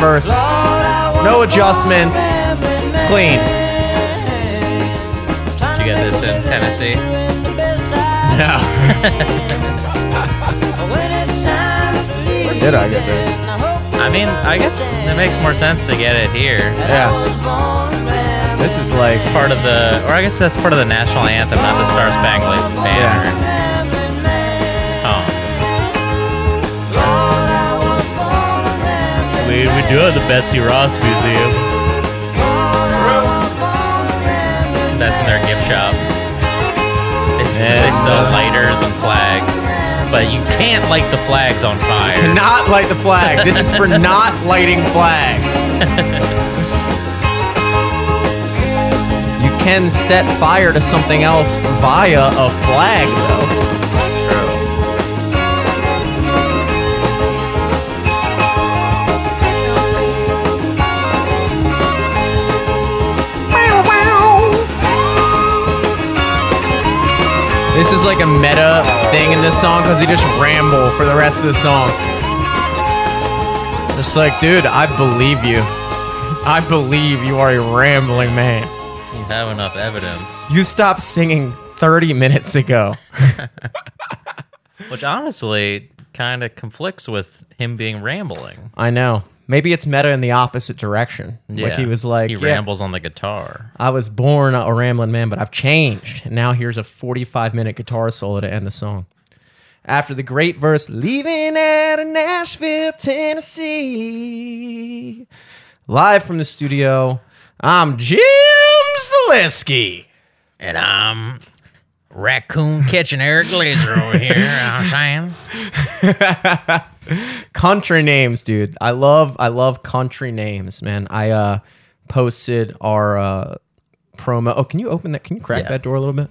verse. No adjustments. Clean. Did you get this in Tennessee? Yeah. Where did I get this? I mean, I guess it makes more sense to get it here. Yeah. This is like Part of the, or I guess that's part of the national anthem, not the Star Spangled Banner. Oh. Do at the Betsy Ross Museum. That's in their gift shop. They, they sell lighters and flags, but you can't light the flags on fire. not light the flag. This is for not lighting flags. you can set fire to something else via a flag, though. This is like a meta thing in this song because he just ramble for the rest of the song. Just like, dude, I believe you. I believe you are a rambling man. You have enough evidence. You stopped singing 30 minutes ago. Which honestly kind of conflicts with him being rambling. I know. Maybe it's meta in the opposite direction. Like he was like, he "Yeah, rambles on the guitar. I was born a rambling man, but I've changed. And now here's a 45 minute guitar solo to end the song. After the great verse, leaving out of Nashville, Tennessee. Live from the studio, I'm Jim Zaleski. And I'm raccoon catching Eric Glazer over here. you know what I'm saying? country names, dude. I love I love country names, man. I uh posted our uh promo. Oh, can you open that? Can you crack Yeah. that door a little bit?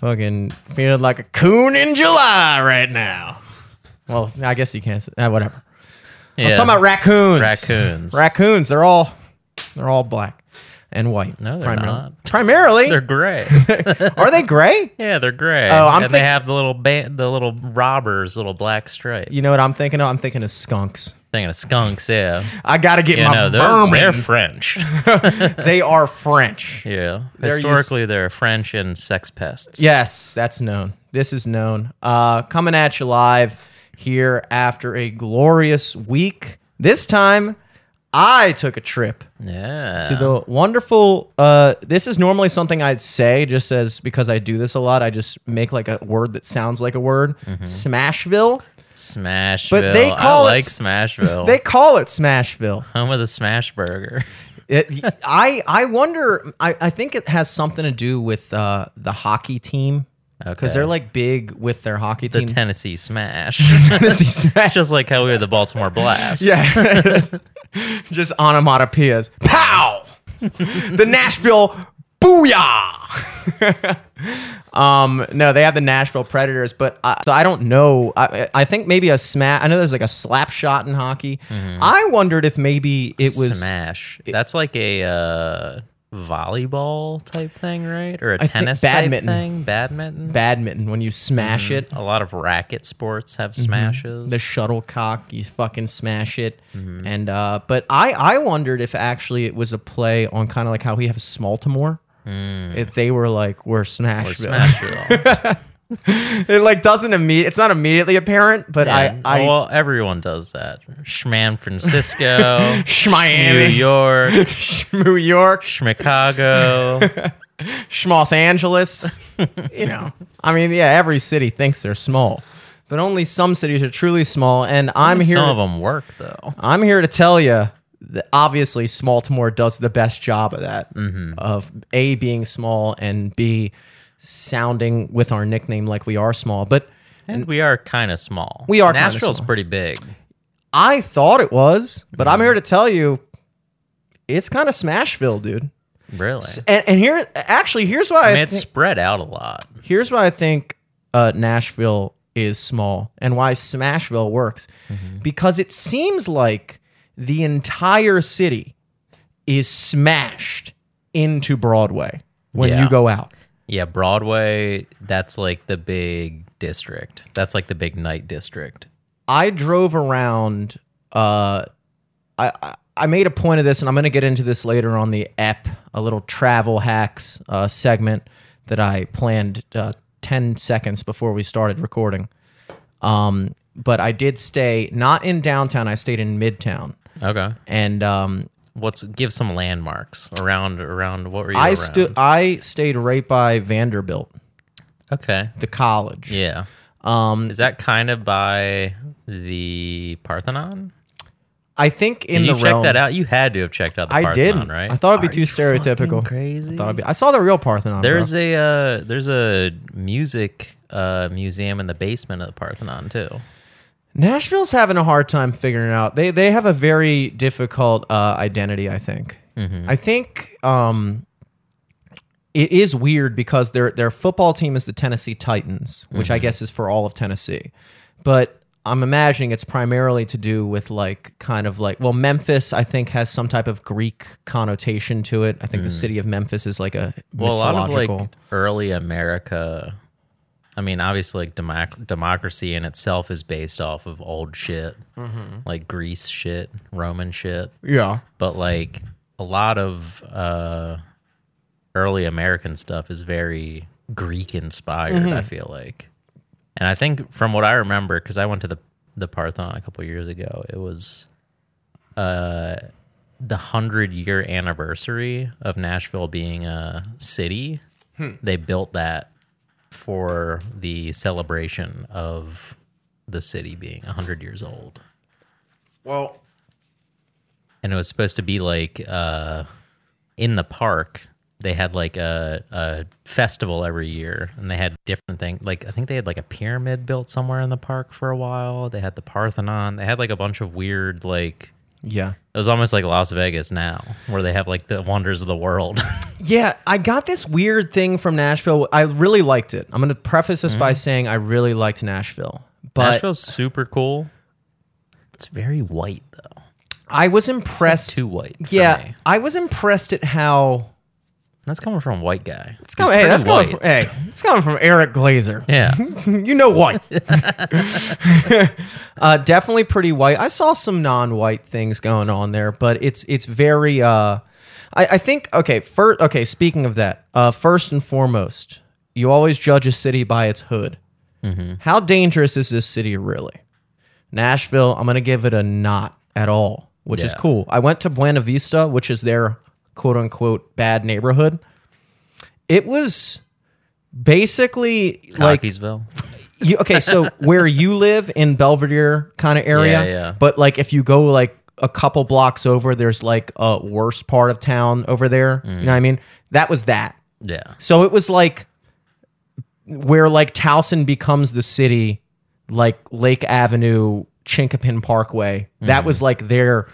Fucking feeling like a coon in July right now. Well, I guess you can't. Say, uh, whatever. I was talking about raccoons. Raccoons. Raccoons. They're all they're all black and white. No, they're primarily. not. Primarily, They're gray. are they gray? yeah, they're gray. Oh, I'm and they have the little ba- the little robbers, little black stripe. You know what I'm thinking of? I'm thinking of skunks. Thinking of skunks, yeah. I gotta get You my know, they're, vermin. they're French. they are French. yeah. They're Historically, they're French and sex pests. Yes, that's known. This is known. Uh, coming at you live here after a glorious week. This time, I took a trip Yeah. to the wonderful. Uh, this is normally something I'd say just as because I do this a lot. I just make like a word that sounds like a word. Smashville. Smashville. But they call I it like s- Smashville. They call it Smashville. Home of the Smash Burger. It, I I wonder. I, I think it has something to do with uh, the hockey team because Okay. they're like big with their hockey team. The team. Tennessee Smash. Tennessee Smash. Just like how we had the Baltimore Blast. Yeah. Just onomatopoeias. Pow! the Nashville Booyah! um, no, they have the Nashville Predators, but I, so I don't know. I, I think maybe a smash. I know there's like a slap shot in hockey. I wondered if maybe it was. Smash. That's like a uh, volleyball type thing, right? Or a think tennis badminton. type thing? Badminton? Badminton when you smash it, a lot of racket sports have smashes. the shuttlecock, you fucking smash it, Mm-hmm. and uh, but I I wondered if actually it was a play on kind of like how we have Smaltimore, if they were like we're Smashville. Smashville. it like doesn't immediate. It's not immediately apparent, but Yeah. I I well, everyone does that. Schman Francisco, New Schmiami, York, New York, Chicago. Schmoss Angeles. you know, I mean, yeah, every city thinks they're small, but only some cities are truly small. And I'm here. Some of them work though. I'm here to tell you that obviously Smaltimore does the best job of that, mm-hmm. of a being small and b sounding with our nickname like we are small. But And we are kind of small. We are Nashville's pretty big. I thought it was, but I'm here to tell you, it's kind of Smashville, dude. Really. And, and here, actually, here's why I, I mean, it's thi- spread out a lot. here's why I think uh, Nashville is small and why Smashville works, Mm-hmm. because it seems like the entire city is smashed into Broadway when Yeah. you go out. Yeah, Broadway, that's like the big district. That's like the big night district. I drove around. Uh, I, I I made a point of this, and I'm going to get into this later on the ep, a little travel hacks uh, segment that I planned uh, ten seconds before we started recording. Um, but I did stay not in downtown. I stayed in Midtown, Okay. and um, What's give some landmarks around around what were you I around? stood. I stayed right by Vanderbilt, Okay. the college. Yeah. Um, Is that kind of by the Parthenon? I think in Did you the check realm, that out? You had to have checked out the I Parthenon, didn't. right? I thought it'd be Are too stereotypical. Crazy. I thought it'd be. I saw the real Parthenon. bro. There's a uh, there's a music uh, museum in the basement of the Parthenon too. Nashville's having a hard time figuring it out. They they have a very difficult uh, identity. I think. Mm-hmm. I think um, it is weird because their their football team is the Tennessee Titans, which Mm-hmm. I guess is for all of Tennessee, but. I'm imagining it's primarily to do with like kind of like well Memphis I think has some type of Greek connotation to it. I think the city of Memphis is like a Mm. Well, a lot of like early America. I mean, obviously, like democ- democracy in itself is based off of old shit, Mm-hmm. like Greece shit, Roman shit. yeah. But like a lot of uh, early American stuff is very Greek inspired. Mm-hmm. I feel like, and I think from what I remember, because I went to the the Parthenon a couple years ago, it was uh the hundred year anniversary of Nashville being a city. Hmm. They built that for the celebration of the city being 100 years old Well, and it was supposed to be like uh, in the park. They had like a, a festival every year, and they had different things. Like I think they had like a pyramid built somewhere in the park for a while. They had the Parthenon. They had like a bunch of weird like yeah. it was almost like Las Vegas now, where they have like the wonders of the world. Yeah, I got this weird thing from Nashville. I really liked it. I'm going to preface this Mm-hmm. by saying I really liked Nashville. But Nashville's super cool. It's very white though. I was impressed. Too white. for yeah, me. I was impressed at how. That's coming from a white guy. It's coming, hey, that's coming from, hey, it's coming from Eric Glazer. yeah. you know what? uh, definitely pretty white. I saw some non-white things going on there, but it's it's very. Uh, I, I think okay. First, okay. Speaking of that, uh, first and foremost, you always judge a city by its hood. How dangerous is this city really? Nashville, I'm gonna give it a not at all, which is cool. I went to Buena Vista, which is their quote unquote bad neighborhood. It was basically like you, okay, so where you live in Belvedere kind of area, Yeah, yeah. but like if you go like a couple blocks over, there's like a worse part of town over there. You mm. know what I mean? That was that. yeah. So it was like where like Towson becomes the city, like Lake Avenue, Chinquapin Parkway. That mm. was like their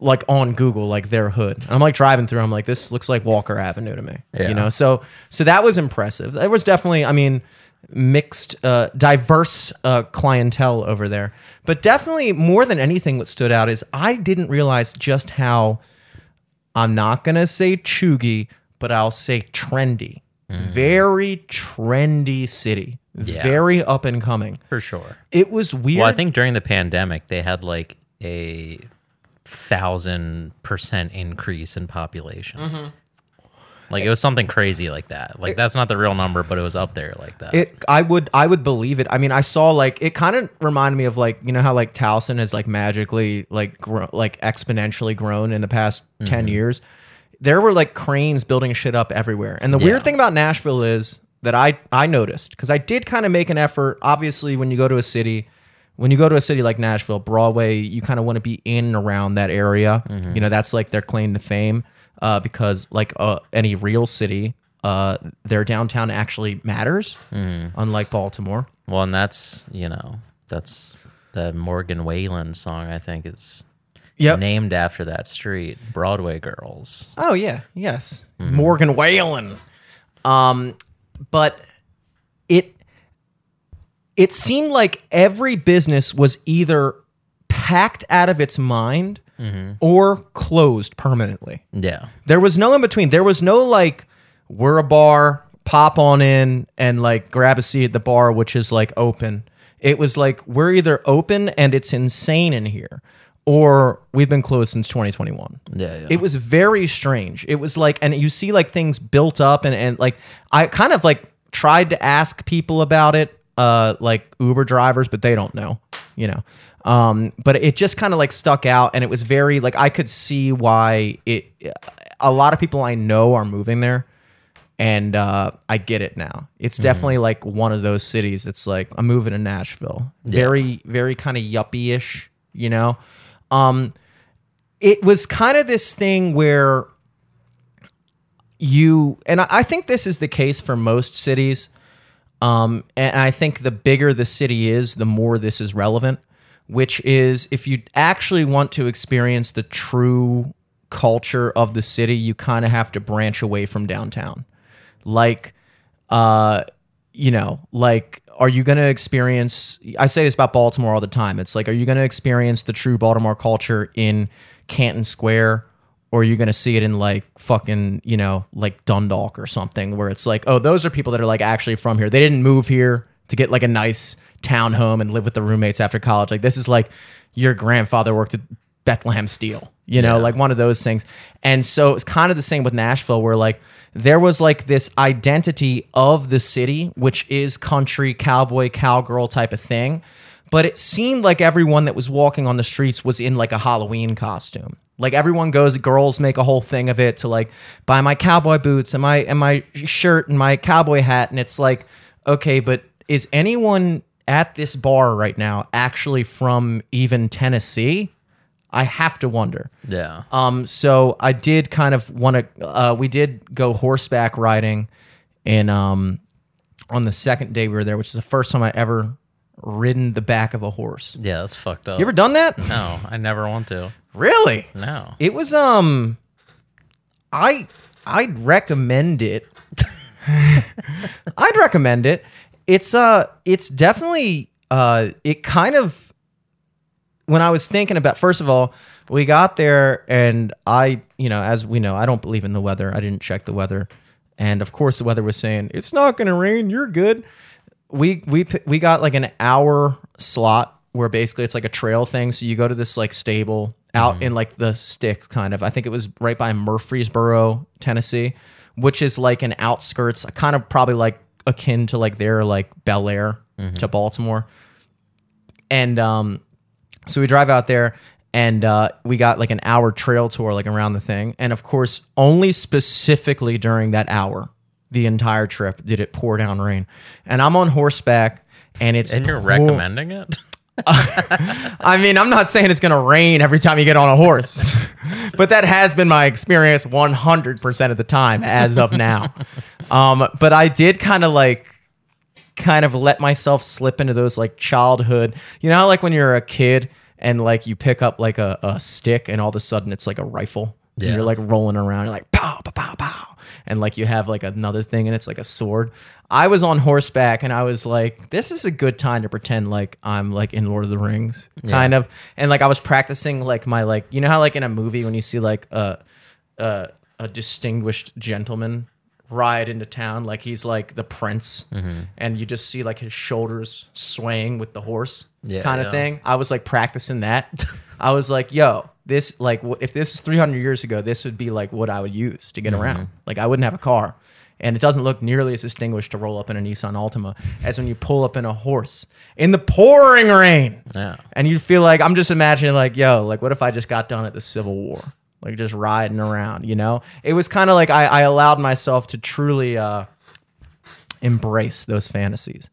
like on Google, like their hood. I'm like driving through. I'm like, this looks like Walker Avenue to me. Yeah. You know, so so that was impressive. There was definitely, I mean, mixed, uh, diverse uh, clientele over there. But definitely more than anything, what stood out is I didn't realize just how I'm not gonna say chuggy, but I'll say trendy. Very trendy city. Yeah. Very up and coming. For sure. It was weird. Well, I think during the pandemic, they had like a thousand percent increase in population. Mm-hmm. Like it was something crazy like that. Like that's not the real number, but it was up there like that. it I would I would believe it. I mean, I saw like it kind of reminded me of like you know how like Towson has like magically like gro- like exponentially grown in the past Mm-hmm. 10 years. There were like cranes building shit up everywhere. And the Yeah. weird thing about Nashville is that I I noticed cuz I did kind of make an effort obviously when you go to a city when you go to a city like Nashville, Broadway, you kind of want to be in and around that area. Mm-hmm. You know, that's like their claim to fame uh, because like uh, any real city, uh, their downtown actually matters, Mm-hmm. unlike Baltimore. well, and that's you know that's the Morgan Wallen song. I think is Yep. named after that street. Broadway Girls. Oh yeah, yes, Mm-hmm. Morgan Wallen. Um, but it it seemed like every business was either packed out of its mind Mm-hmm. or closed permanently. Yeah. There was no in between. There was no like we're a bar, pop on in and like grab a seat at the bar, which is like open. It was like we're either open and it's insane in here, or we've been closed since 2021. Yeah, yeah. It was very strange. It was like, and you see like things built up, and and like I kind of like tried to ask people about it, uh, like Uber drivers, but they don't know, you know. Um, but it just kind of like stuck out, and it was very like I could see why it. A lot of people I know are moving there, and uh, I get it now. It's definitely like one of those cities. It's like I'm moving to Nashville. Very, very kind of yuppie ish, you know. Um, it was kind of this thing where you and I I think this is the case for most cities. Um, and I think the bigger the city is, the more this is relevant. Which is, if you actually want to experience the true culture of the city, you kind of have to branch away from downtown. Like, uh, you know, like, are you going to experience? I say this about Baltimore all the time. It's like, are you going to experience the true Baltimore culture in Canton Square? Or you're going to see it in like fucking, you know, like Dundalk or something where it's like, oh, those are people that are like actually from here. They didn't move here to get like a nice townhome and live with the roommates after college. Like, this is like your grandfather worked at Bethlehem Steel, you know, like one of those things. And so it's kind of the same with Nashville, where like there was like this identity of the city, which is country, cowboy, cowgirl type of thing. But it seemed like everyone that was walking on the streets was in like a Halloween costume. Like everyone goes, girls make a whole thing of it to like buy my cowboy boots and my and my shirt and my cowboy hat, and it's like, okay, but is anyone at this bar right now actually from even Tennessee? I have to wonder. yeah. Um, so I did kind of want to. Uh, we did go horseback riding, and um, on the second day we were there, which is the first time I ever ridden the back of a horse. yeah, that's fucked up. You ever done that? no, I never want to. Really? No. It was um, I I'd recommend it. I'd recommend it. It's uh, it's definitely uh, it kind of when I was thinking about, first of all, we got there and I, you know, as we know, I don't believe in the weather. I didn't check the weather. And of course, the weather was saying, it's not going to rain. You're good. We, we, we got like an hour slot where basically it's like a trail thing. So you go to this like stable out in like the sticks, kind of. I think it was right by Murfreesboro, Tennessee, which is like an outskirts, kind of probably like akin to like their like Bel Air to Baltimore. And um, so we drive out there and uh, we got like an hour trail tour like around the thing. And of course, only specifically during that hour, the entire trip, did it pour down rain. And I'm on horseback and it's And you're pour- recommending it? I mean, I'm not saying it's going to rain every time you get on a horse, but that has been my experience 100% of the time as of now. Um, but I did kind of like, kind of let myself slip into those like childhood, you know, how like when you're a kid and like you pick up like a, a stick and all of a sudden it's like a rifle. And you're like rolling around, you're like pow, pow, pow, pow. And like you have like another thing and it's like a sword. I was on horseback and I was like, this is a good time to pretend like I'm like in Lord of the Rings, kind of. And like I was practicing like my like you know how like in a movie when you see like a a, a distinguished gentleman ride into town like he's like the prince mm-hmm. and you just see like his shoulders swaying with the horse Yeah, kind of yeah. thing i was like practicing that i was like yo this like if this was 300 years ago this would be like what i would use to get Mm-hmm. around like i wouldn't have a car and it doesn't look nearly as distinguished to roll up in a nissan altima as when you pull up in a horse in the pouring rain Yeah. and you feel like I'm just imagining like, yo, like what if I just got done at the Civil War? Like just riding around, you know? It was kind of like I, I allowed myself to truly uh, embrace those fantasies.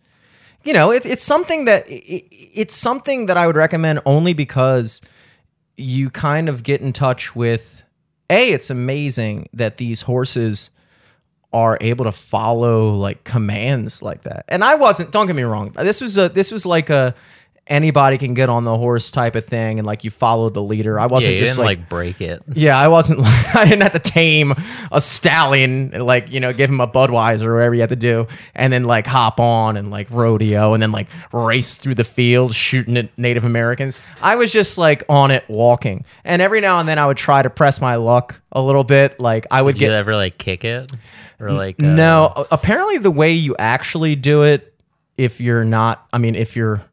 You know, it, it's something that it, it's something that I would recommend only because you kind of get in touch with a. It's amazing that these horses are able to follow like commands like that. And I wasn't. Don't get me wrong. This was a. This was like a anybody can get on the horse type of thing, and like you followed the leader. I wasn't you just like, like, break it. yeah, I wasn't. I didn't have to tame a stallion, like you know, give him a Budweiser or whatever you had to do, and then like hop on and like rodeo, and then like race through the field shooting at Native Americans. I was just like on it walking, and every now and then I would try to press my luck a little bit. Like I would Did you get ever like kick it? Or like uh, no. Apparently, the way you actually do it, if you're not, I mean, if you're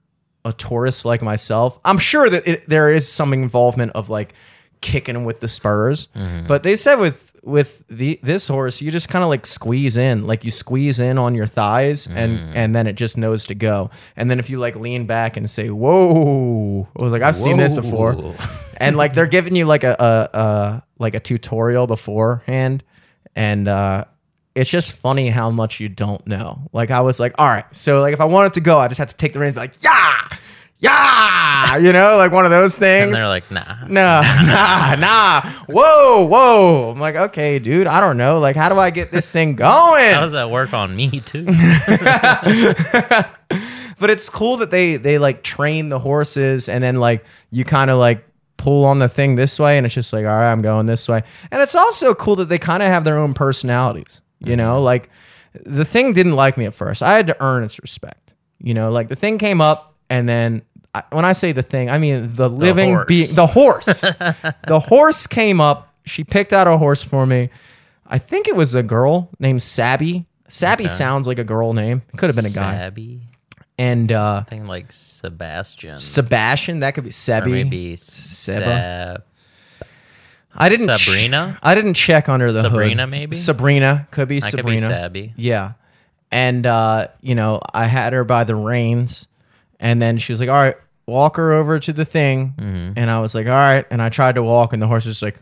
a tourist like myself, I'm sure that it, there is some involvement of like kicking with the spurs. But they said with with the this horse, you just kind of like squeeze in, like you squeeze in on your thighs, and and then it just knows to go. And then if you like lean back and say, "Whoa," I was like, I've seen this before. And like they're giving you like a, a, a like a tutorial beforehand and uh it's just funny how much you don't know. Like i was like all right so like if i wanted to go i just have to take the reins be like yeah yeah you know like one of those things. And they're like, nah. no nah nah. Whoa whoa. I'm like okay dude i don't know. Like how do i get this thing going? How does that work on me too? but it's cool that they they like train the horses and then like you kind of like pull on the thing this way and it's just like all right i'm going this way. And it's also cool that they kind of have their own personalities you know like the thing didn't like me at first i had to earn its respect you know like the thing came up and then I, when i say the thing i mean the living horse. being the horse the horse came up she picked out a horse for me i think it was a girl named sabby sabby Okay. sounds like a girl name it could have been a guy Sabby. and uh Thing like Sebastian. Sebastian, that could be or Sebi. maybe Seba. Seb. I didn't ch- Sabrina? I didn't check under the hood. Sabrina, maybe? Sabrina could be That could Sabrina. be Sabby. Yeah, and uh, you know, I had her by the reins, and then she was like, "All right, walk her over to the thing," Mm-hmm. and I was like, "All right," and I tried to walk, and the horse was like,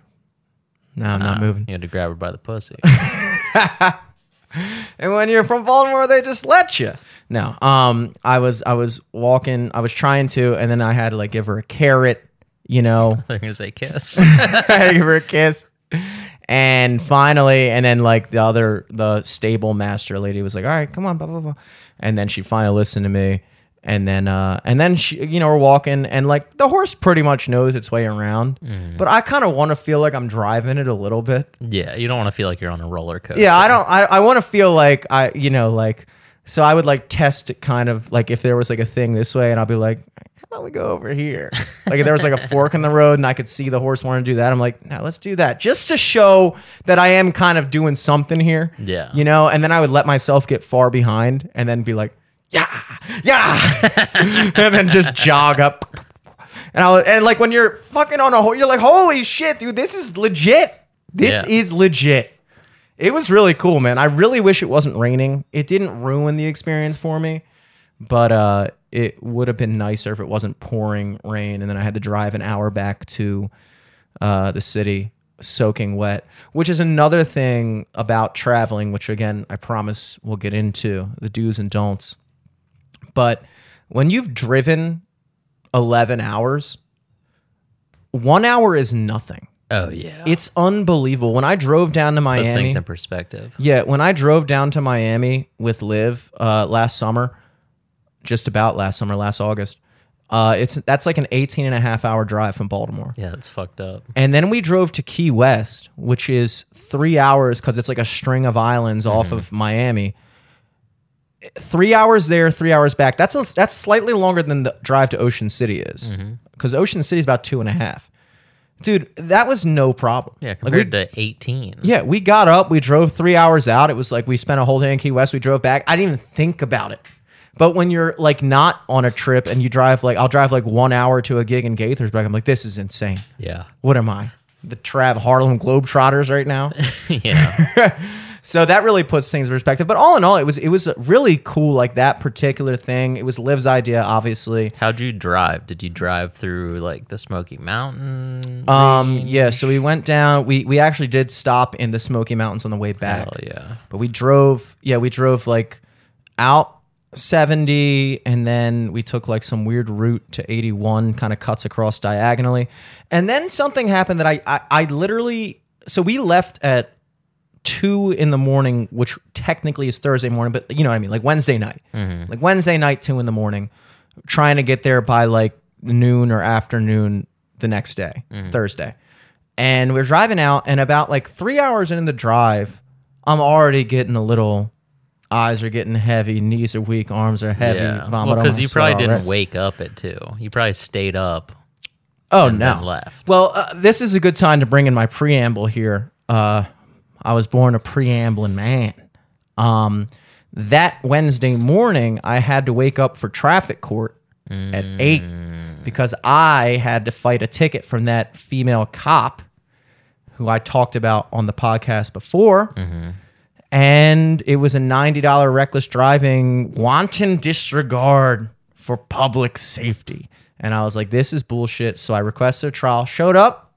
"No, I'm not moving." You had to grab her by the pussy. And when you're from Baltimore, they just let you. No, um, I was I was walking, I was trying to, and then I had to like give her a carrot, you know. They're gonna say kiss. I give her a kiss. And finally, and then like the other, the stable master lady was like, "All right, come on, blah blah blah," and then she finally listened to me, and then uh, and then she, you know, we're walking, and like the horse pretty much knows its way around, but I kind of want to feel like I'm driving it a little bit. yeah, you don't want to feel like you're on a roller coaster. Yeah, I don't. I, I want to feel like I, you know, like so. I would like test it, kind of like if there was like a thing this way, and I'll be like, "How about we go over here?" like if there was like a fork in the road, and I could see the horse want to do that, I'm like, "Now let's do that," just to show that I am kind of doing something here. Yeah. you know. And then I would let myself get far behind, and then be like, "Yeah, yeah," and then just jog up. And I was, and like when you're fucking on a horse, you're like, "Holy shit, dude, this is legit. This Yeah. is legit." It was really cool, man. I really wish it wasn't raining. It didn't ruin the experience for me, but uh, it would have been nicer if it wasn't pouring rain and then I had to drive an hour back to uh, the city soaking wet, which is another thing about traveling, which again, I promise we'll get into the do's and don'ts. But when you've driven 11 hours, one hour is nothing. Oh yeah. It's unbelievable. When I drove down to Miami, things in perspective. yeah, when I drove down to Miami with Liv uh, last summer, just about last summer, last August, uh, it's that's like an 18 and a half hour drive from Baltimore. Yeah, it's fucked up. And then we drove to Key West, which is three hours because it's like a string of islands off of Miami. Three hours there, three hours back. That's a, that's slightly longer than the drive to Ocean City is, because Ocean City is about two and a half. Dude, that was no problem. Yeah, Like, we- compared to 18. yeah, we got up, we drove three hours out. It was like we spent a whole day in Key West. We drove back. I didn't even think about it. But when you're like not on a trip and you drive like I'll drive like one hour to a gig in Gaithersburg, I'm like, this is insane. Yeah. What am I? The Trav Harlem Globetrotters right now. yeah. so that really puts things in perspective. But all in all, it was it was really cool. Like that particular thing. It was Liv's idea, obviously. How'd you drive? Did you drive through like the Smoky Mountain? Um, yeah. So we went down. We we actually did stop in the Smoky Mountains on the way back. Hell yeah. But we drove, yeah, we drove like out 70 and then we took like some weird route to 81, kind of cuts across diagonally. And then something happened that I, I, I literally, so we left at two in the morning, which technically is Thursday morning, but you know what I mean? Like Wednesday night. Mm-hmm. Like Wednesday night, two in the morning, trying to get there by like noon or afternoon the next day, mm-hmm. Thursday. And we're driving out, and about like three hours into the drive, I'm already getting a little. Eyes are getting heavy, knees are weak, arms are heavy. Yeah. vomit because you probably didn't right? wake up at two. You probably stayed up. Oh and no! left. Well, uh, this is a good time to bring in my preamble here. Uh, I was born a preambling man. Um, that Wednesday morning, I had to wake up for traffic court at eight because I had to fight a ticket from that female cop who I talked about on the podcast before. And it was a $90 reckless driving, wanton disregard for public safety. And I was like, this is bullshit. So I requested a trial, showed up.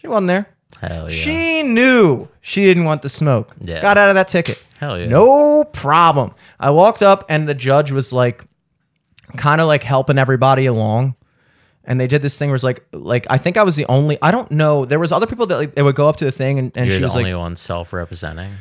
She wasn't there. Hell yeah. She knew she didn't want the smoke. Yeah. Got out of that ticket. Hell yeah. No problem. I walked up and the judge was like, kind of like helping everybody along. And they did this thing where it's like, like I think I was the only. I don't know. There was other people that like, they would go up to the thing and, and You're she the was only like, one self-representing.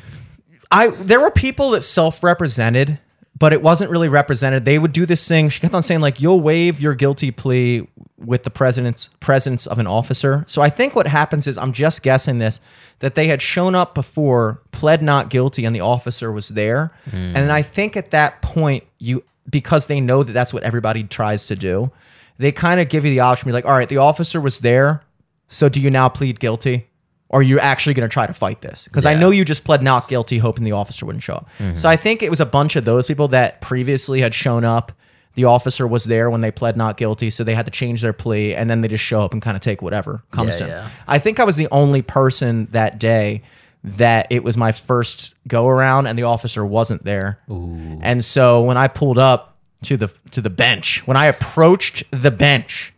I there were people that self-represented, but it wasn't really represented. They would do this thing. She kept on saying like, "You'll waive your guilty plea with the president's presence of an officer." So I think what happens is I'm just guessing this that they had shown up before, pled not guilty, and the officer was there. Hmm. And I think at that point you because they know that that's what everybody tries to do, they kind of give you the option. Be like, "All right, the officer was there, so do you now plead guilty?" Are you actually going to try to fight this? Because I know you just pled not guilty, hoping the officer wouldn't show up. Mm-hmm. So I think it was a bunch of those people that previously had shown up. The officer was there when they pled not guilty, so they had to change their plea, and then they just show up and kind of take whatever comes Yeah, to them. yeah. I think I was the only person that day that it was my first go around, and the officer wasn't there. And so when I pulled up to the to the bench, when I approached the bench,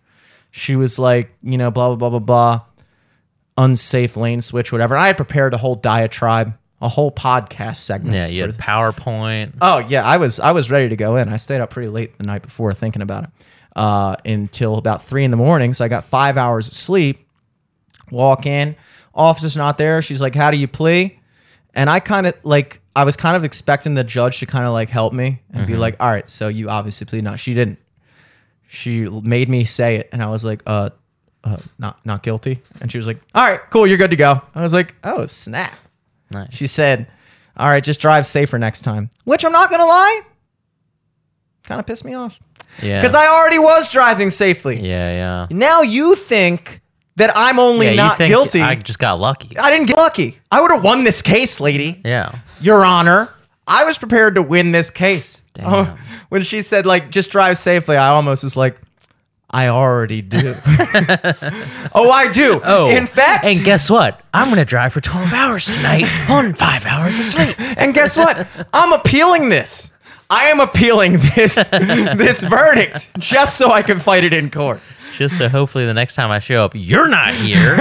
she was like, you know, blah blah blah blah blah unsafe lane switch, whatever. I had prepared a whole diatribe, a whole podcast segment. Yeah, you had PowerPoint. Oh yeah, I was I was ready to go in. I stayed up pretty late the night before thinking about it uh, until about three in the morning. So I got five hours of sleep. Walk in, officer's not there. She's like, "How do you plea?" And I kind of like I was kind of expecting the judge to kind of like help me and be like, "All right, so you obviously plead not." She didn't. She made me say it, and I was like, "Uh, uh not not guilty." And she was like, "All right, cool, you're good to go." I was like, "Oh snap." Nice. She said, "All right, just drive safer next time." Which I'm not gonna lie, kind of pissed me off yeah. because I already was driving safely. Yeah, yeah. Now you think that I'm only yeah, you not think guilty. I just got lucky. I didn't get lucky. I would have won this case, lady. Yeah. Your Honor, I was prepared to win this case. Damn. When she said like just drive safely, I almost was like. I already do. oh, I do. Oh, in fact, and guess what? I'm gonna drive for 12 hours tonight on five hours of sleep. And guess what? I'm appealing this. I am appealing this this verdict just so I can fight it in court. Just so hopefully the next time I show up, you're not here.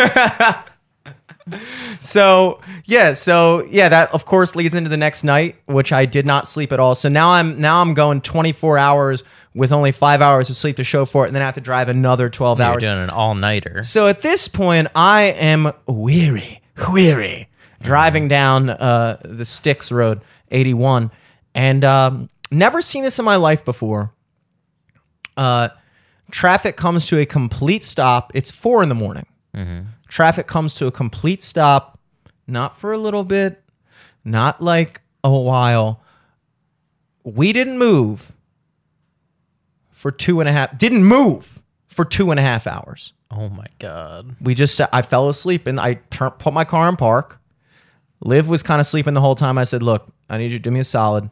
So yeah, so yeah, that of course leads into the next night, which I did not sleep at all. So now I'm now I'm going 24 hours with only five hours of sleep to show for it, and then I have to drive another 12 You're hours. doing an all nighter. So at this point, I am weary, weary, driving down uh, the Styx Road, 81, and um, never seen this in my life before. Uh, traffic comes to a complete stop. It's four in the morning. Traffic comes to a complete stop, not for a little bit, not like a while. We didn't move for two and a half. Didn't move for two and a half hours Oh my god. we just I fell asleep and I tur- put my car in park. Liv was kind of sleeping the whole time. I said, "Look, I need you to do me a solid.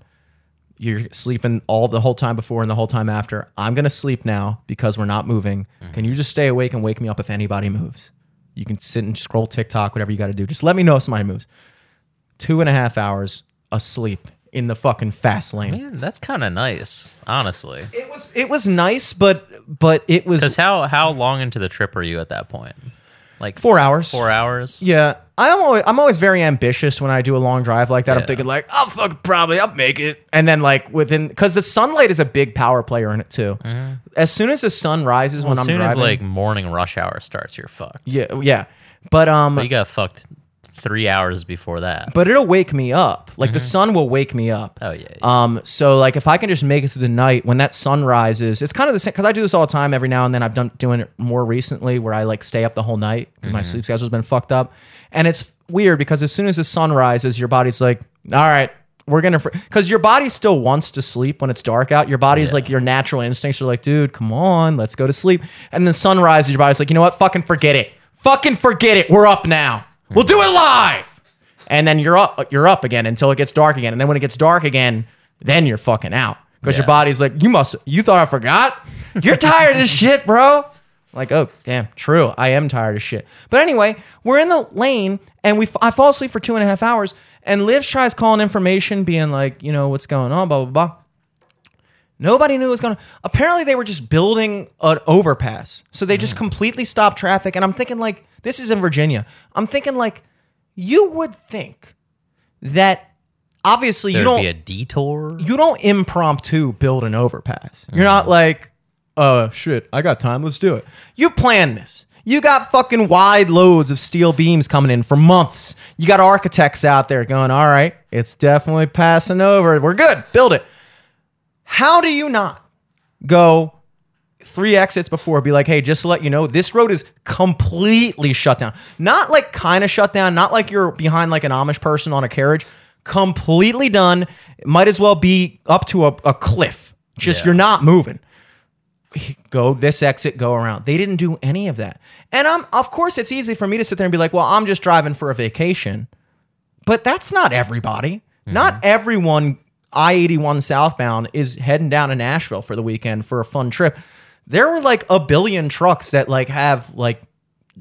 You're sleeping all the whole time before and the whole time after. I'm gonna sleep now because we're not moving. Can you just stay awake and wake me up if anybody moves? You can sit and scroll TikTok, whatever you got to do. Just let me know if somebody moves. Two and a half hours asleep in the fucking fast lane. Man, that's kind of nice, honestly. It was it was nice, but but it was Because how how long into the trip are you at that point? Like four hours. Four hours. Yeah, I'm always I'm always very ambitious when I do a long drive like that. I'm thinking like, I'll fuck probably I'll make it, and then like within because the sunlight is a big power player in it too. As soon as the sun rises when As I'm soon driving, as like morning rush hour starts, you're fucked. yeah, yeah, but um, But you got fucked three hours before that. but it'll wake me up. Like the sun will wake me up. oh yeah. yeah. Um, so like if I can just make it through the night when that sun rises, it's kind of the same because I do this all the time every now and then. I've done doing it more recently where I like stay up the whole night because my sleep schedule's been fucked up, and it's weird because as soon as the sun rises, your body's like, all right. We're gonna, because your body still wants to sleep when it's dark out. Your body's like your natural instincts are like, dude, come on, let's go to sleep. And then sun rises, your body's like, you know what? Fucking forget it. Fucking forget it. We're up now. We'll do it live and then you're up you're up again until it gets dark again and then when it gets dark again then you're fucking out because your body's like, you must, you thought I forgot? You're tired as shit, bro. Like, oh, damn, true. I am tired as shit. But anyway, we're in the lane and we, I fall asleep for two and a half hours. And Liv tries calling information, being like, you know, what's going on, blah, blah, blah. Nobody knew it was going to. Apparently, they were just building an overpass. So they just completely stopped traffic. And I'm thinking, like, this is in Virginia. I'm thinking, like, you would think that obviously you There'd don't be a detour. you don't impromptu build an overpass. You're not like, uh, shit, I got time, let's do it. You plan this. You got fucking wide loads of steel beams coming in for months. You got architects out there going, all right, it's definitely passing over. We're good, build it. How do you not go three exits before, be like, hey, just to let you know, this road is completely shut down. Not like kind of shut down, not like you're behind like an Amish person on a carriage. Completely done. It might as well be up to a, a cliff. Just Yeah. you're not moving. Go this exit, go around. They didn't do any of that. And I'm of course it's easy for me to sit there and be like, well, I'm just driving for a vacation. But that's not everybody. Mm-hmm. Not everyone I 81 southbound is heading down to Nashville for the weekend for a fun trip. There were like a billion trucks that like have like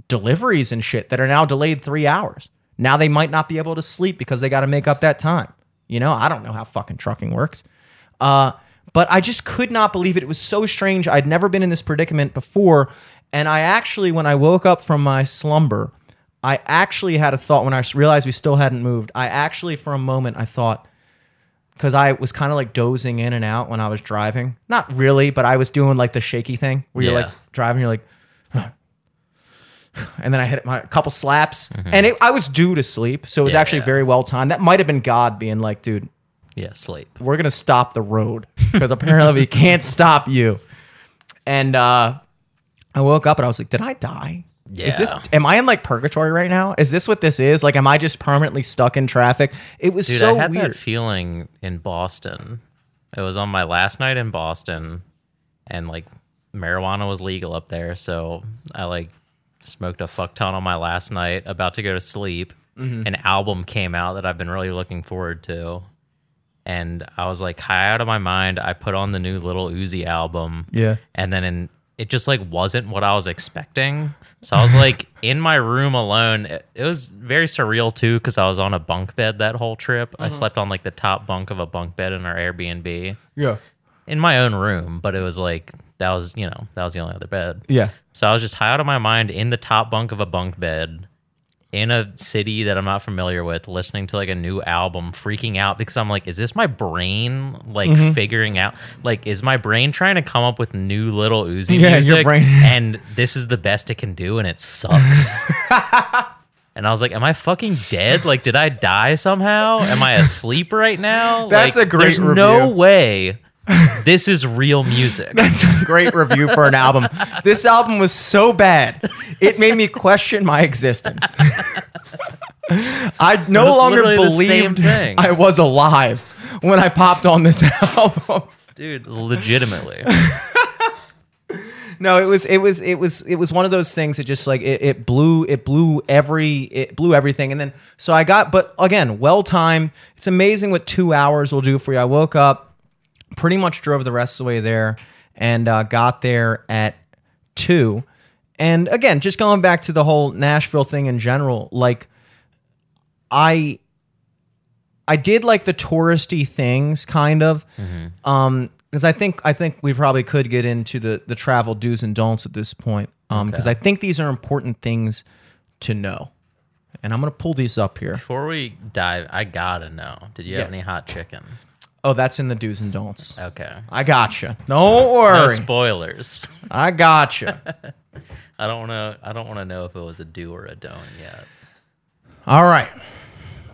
deliveries and shit that are now delayed three hours. Now they might not be able to sleep because they got to make up that time. You know, I don't know how fucking trucking works. Uh, but I just could not believe it. It was so strange. I'd never been in this predicament before. And I actually, when I woke up from my slumber, I actually had a thought when I realized we still hadn't moved. I actually, for a moment, I thought, because I was kind of like dozing in and out when I was driving. Not really, but I was doing like the shaky thing where you're Yeah. like driving, you're like, and then I hit my a couple slaps, and it, I was due to sleep, so it was Yeah, actually yeah. very well timed. That might have been God being like, dude, Yeah, sleep. we're gonna stop the road because apparently we can't stop you. And uh, I woke up and I was like, did I die? Is this Yeah. am I in like purgatory right now? Is this what this is? Like, am I just permanently stuck in traffic? It was Dude, so I had weird. that feeling in Boston. It was on my last night in Boston, and like marijuana was legal up there, so I like smoked a fuck ton on my last night. About to go to sleep, Mm-hmm. an album came out that I've been really looking forward to, and I was like high out of my mind. I put on the new Little Uzi album, Yeah. and then in it just like wasn't what I was expecting. So I was like in my room alone. It, it was very surreal too because I was on a bunk bed that whole trip. Mm-hmm. I slept on like the top bunk of a bunk bed in our Airbnb yeah. in my own room, but it was like that was you know that was the only other bed. Yeah. So I was just high out of my mind in the top bunk of a bunk bed in a city that I'm not familiar with, listening to like a new album, freaking out because I'm like, is this my brain like Mm-hmm. figuring out? Like, is my brain trying to come up with new little Uzi Yeah, your brain- and this is the best it can do, and it sucks. And I was like, "Am I fucking dead? Like, did I die somehow? Am I asleep right now?" That's Like, a great There's no way this is real music. That's a great review for an album. This album was so bad, it made me question my existence. I no longer literally the same believed. I was alive when I popped on this album. Dude, legitimately. No, it was it was it was it was one of those things that just like it, it blew it blew every it blew everything and then so I got but again well timed. It's amazing what two hours will do for you. I woke up, pretty much drove the rest of the way there, and uh, got there at two. And again, just going back to the whole Nashville thing in general, like I I did like the touristy things kind of. Um because I think I think we probably could get into the the travel do's and don'ts at this point. Um because I think these are important things to know. And I'm going to pull these up here. Before we dive, I gotta know. Did you Yes. have any hot chicken? Oh, that's in the do's and don'ts. Okay. I gotcha. Don't No spoilers. I gotcha. I don't want to. I don't want to know if it was a do or a don't yet. All right.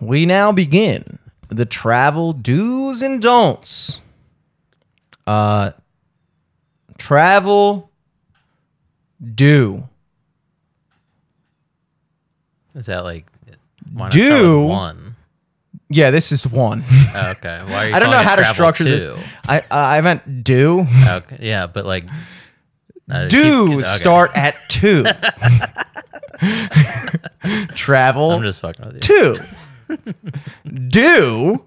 We now begin the travel do's and don'ts. Uh travel do. Is that like Do? one? Yeah, this is one. Okay. Why are you? I don't know how to structure two? this. I uh, I meant do. Okay. Yeah, but like. uh, Do keep- okay. start at 2. travel I'm just fucking with you. two. Do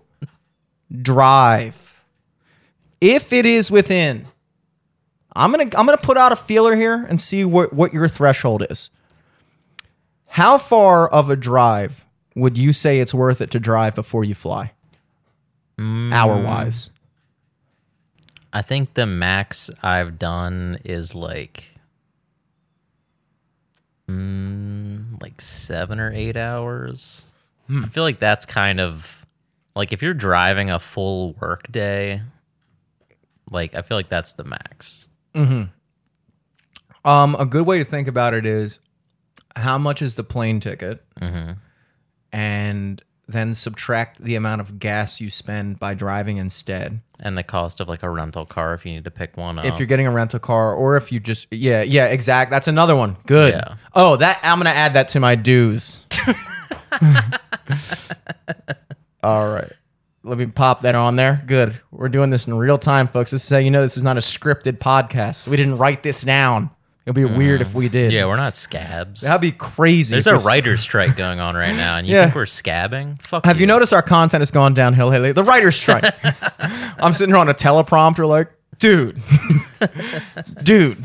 drive. If it is within, I'm gonna I'm gonna put out a feeler here and see what what your threshold is. How far of a drive would you say it's worth it to drive before you fly? Hour wise. I think the max I've done is like, mm, like seven or eight hours. I feel like that's kind of like if you're driving a full work day, like I feel like that's the max. Um, a good way to think about it is how much is the plane ticket, and then subtract the amount of gas you spend by driving instead. And the cost of like a rental car if you need to pick one up. If you're getting a rental car, or if you just yeah yeah exact. That's another one. Good. Yeah. Oh, that I'm gonna add that to my dues. All right. Let me pop that on there. Good. We're doing this in real time, folks. This is how you know this is not a scripted podcast. We didn't write this down. It'll be weird if we did. yeah, we're not scabs. That'd be crazy. There's a writer's strike going on right now, and you Yeah. think we're scabbing? Fuck Have you noticed our content has gone downhill lately? The writer's strike. I'm sitting here on a teleprompter, like, dude, dude.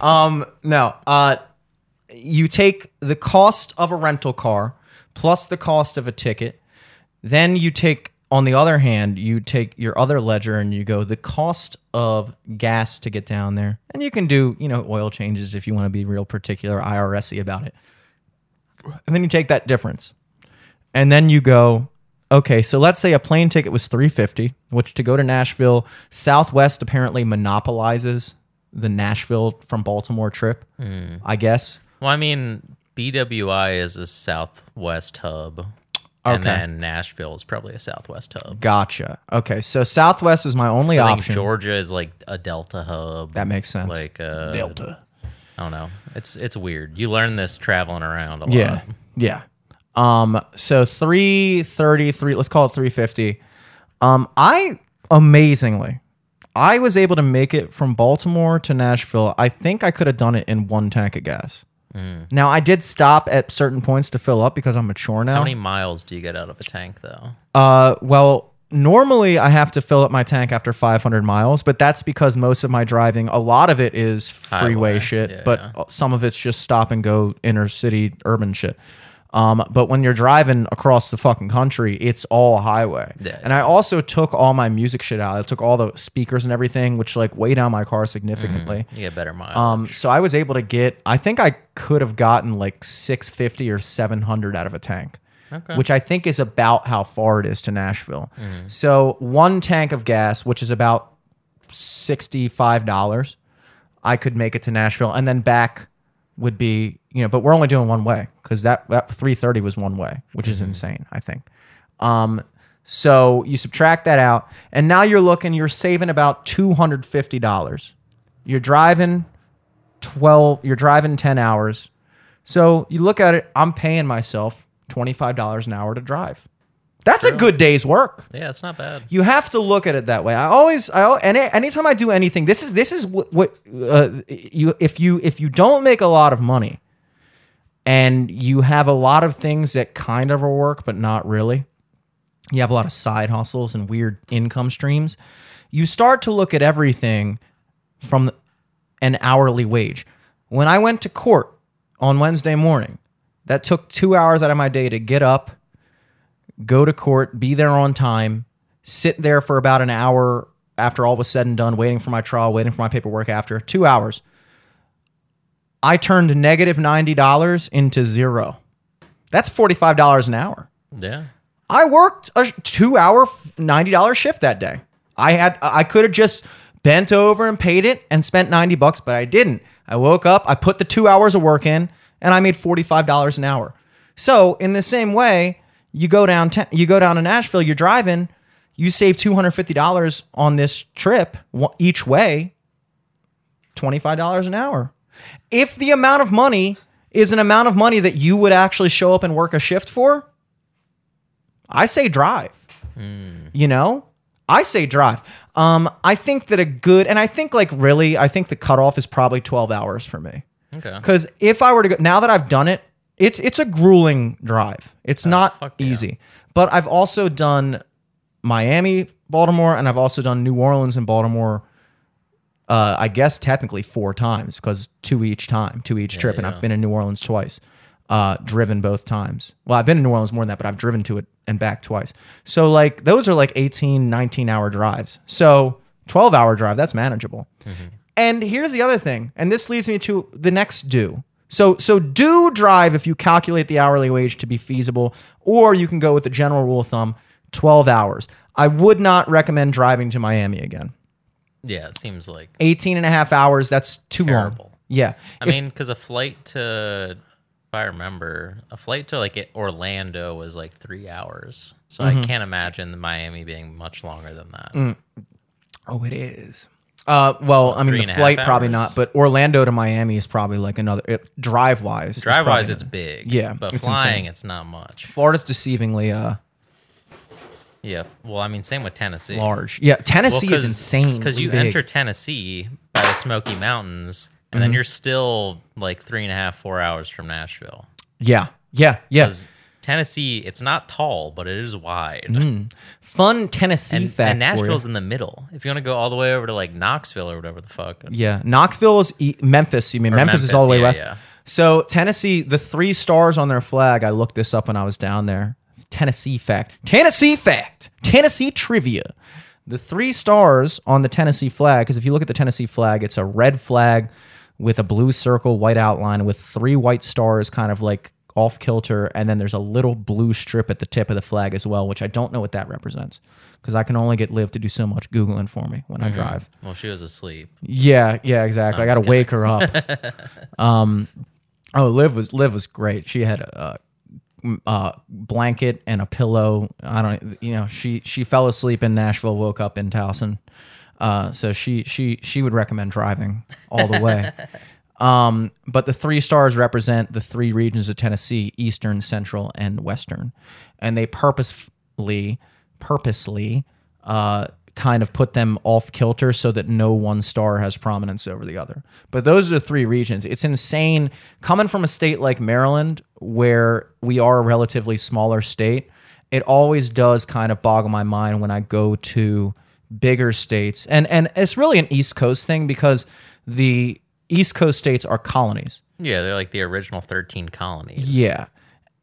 um, no. Uh, you take the cost of a rental car plus the cost of a ticket. Then you take, on the other hand, you take your other ledger and you go the cost of gas to get down there. And you can do, you know, oil changes if you want to be real particular, IRS about it. And then you take that difference and then you go okay so let's say a plane ticket was 350 which to go to nashville southwest apparently monopolizes the nashville from baltimore trip hmm. i guess Well, I mean, BWI is a Southwest hub, and Okay. then Nashville is probably a Southwest hub. gotcha okay so southwest is my only I think option Georgia is like a Delta hub. that makes sense like uh, delta I don't know. It's it's weird. You learn this traveling around a lot. yeah yeah um so 330 three let's call it 350 um i amazingly i was able to make it from baltimore to nashville i think i could have done it in one tank of gas now i did stop at certain points to fill up because i'm mature now How many miles do you get out of a tank though? uh, well, normally I have to fill up my tank after 500 miles, but that's because most of my driving, a lot of it is freeway Highway, shit, yeah, but yeah. some of it's just stop and go inner city urban shit. Um, but when you're driving across the fucking country, it's all highway. Yeah. And I also took all my music shit out. I took all the speakers and everything, which like weigh down my car significantly. You get better miles. Um, so I was able to get. I think I could have gotten like six fifty or seven hundred out of a tank, Okay. which I think is about how far it is to Nashville. So one tank of gas, which is about sixty five dollars, I could make it to Nashville, and then back would be you know. But we're only doing one way because that that three thirty was one way, which is insane. I think. Um, so you subtract that out, and now you're looking. You're saving about two hundred fifty dollars. You're driving 12 you're driving 10 hours so you look at it i'm paying myself $25 an hour to drive that's a good day's work yeah, it's not bad. you have to look at it that way i always i any anytime i do anything this is this is what, what uh, you if you if you don't make a lot of money and you have a lot of things that kind of work but not really. You have a lot of side hustles and weird income streams. You start to look at everything from an hourly wage. When i went to court on wednesday morning that took two hours out of my day to get up go to court, be there on time, sit there for about an hour after all was said and done, waiting for my trial, waiting for my paperwork after two hours. I turned negative $90 into zero. That's $45 an hour. Yeah. I worked a two hour, $90 shift that day. I had, I could have just bent over and paid it and spent 90 bucks, but I didn't. I woke up, I put the two hours of work in, and I made $45 an hour. So in the same way, you go down, you go down to Nashville, you're driving, you save $250 on this trip each way, $25 an hour. If the amount of money is an amount of money that you would actually show up and work a shift for, I say drive. You know, I say drive. Um, I think that a good, and I think like really, I think the cutoff is probably 12 hours for me. Okay. Because if I were to go, now that I've done it, it's it's a grueling drive. It's not fuck yeah. easy. But I've also done Miami Baltimore, and I've also done New Orleans and Baltimore. Uh, I guess technically four times because two each time, two each trip, and yeah. I've been in New Orleans twice. Uh, driven both times. Well, I've been in New Orleans more than that, but I've driven to it and back twice. So like those are like 18, 19 hour drives. So 12 hour drive, that's manageable. And here's the other thing, and this leads me to the next do. So so do drive if you calculate the hourly wage to be feasible, or you can go with the general rule of thumb, 12 hours. I would not recommend driving to Miami again. Yeah, it seems like. 18 and a half hours, that's too long. Terrible. Yeah. I mean, because a flight to, if I remember, a flight to like Orlando was like three hours. So Mm-hmm. I can't imagine the Miami being much longer than that. Mm. oh, it is. Uh, well, I mean, the and a half flight probably hours? not, but Orlando to Miami is probably like another it, drive wise. Drive wise, it's big. Yeah, but it's flying, insane. it's not much. Florida's deceivingly uh Yeah. Well, I mean, same with Tennessee. large. Yeah, Tennessee is insane Because you big. enter Tennessee by the Smoky Mountains, and Mm-hmm. then you're still like three and a half, four hours from Nashville. Yeah, yeah, yeah. Tennessee, it's not tall, but it is wide. Fun Tennessee And, fact and. Nashville's in the middle. If you want to go all the way over to like Knoxville or whatever the fuck. Yeah, Knoxville is e- Memphis. You mean Or Memphis, is all the way yeah, west. yeah. So Tennessee, the three stars on their flag. I looked this up when I was down there. Tennessee fact. Tennessee fact. Tennessee trivia. The three stars on the Tennessee flag. Because if you look at the Tennessee flag, it's a red flag with a blue circle, white outline, with three white stars, kind of like off kilter, and then there's a little blue strip at the tip of the flag as well, which I don't know what that represents. Because I can only get Liv to do so much googling for me when I drive. Well, she was asleep. Yeah, yeah, exactly. I got to wake her up. um, oh, Liv was Liv was great. She had a, m- a blanket and a pillow. I don't, you know, she she fell asleep in Nashville, woke up in Towson. Uh, so she she she would recommend driving all the way. Um, but the three stars represent the three regions of Tennessee: Eastern, Central, and Western, and they purposefully, purposely, uh, kind of put them off kilter so that no one star has prominence over the other. But those are the three regions. It's insane coming from a state like Maryland, where we are a relatively smaller state. It always does kind of boggle my mind when I go to bigger states, and and it's really an East Coast thing because the East Coast states are colonies. Yeah, they're like the original 13 colonies. Yeah.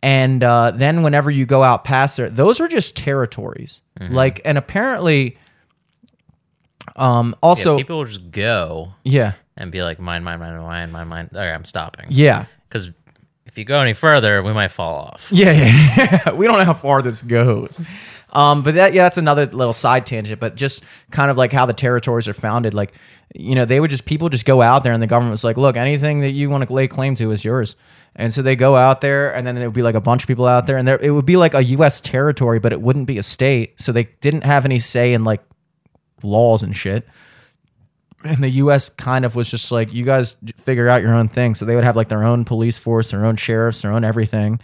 And uh, then whenever you go out past there, those are just territories. Like, and apparently, um, also, yeah, people will just go yeah, and be like, mine, mine, mine, mine, mine, mine. All right, I'm stopping. yeah, Because if you go any further, we might fall off. yeah, yeah. we don't know how far this goes. Um, but that, yeah, that's another little side tangent. But just kind of like how the territories are founded. Like, you know, they would just people just go out there, and the government was like, "Look, anything that you want to lay claim to is yours." And so they go out there, and then it would be like a bunch of people out there, and there it would be like a U.S. territory, but it wouldn't be a state. So they didn't have any say in like laws and shit. And the U.S. kind of was just like, you guys figure out your own thing. So they would have like their own police force, their own sheriffs, their own everything,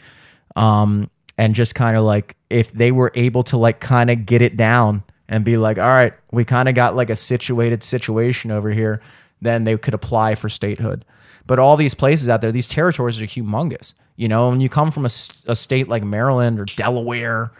um, and just kind of like if they were able to like kind of get it down and be like, all right, we kind of got like a situated situation over here, then they could apply for statehood. But all these places out there, these territories are humongous. You know, when you come from a state like Maryland or Delaware,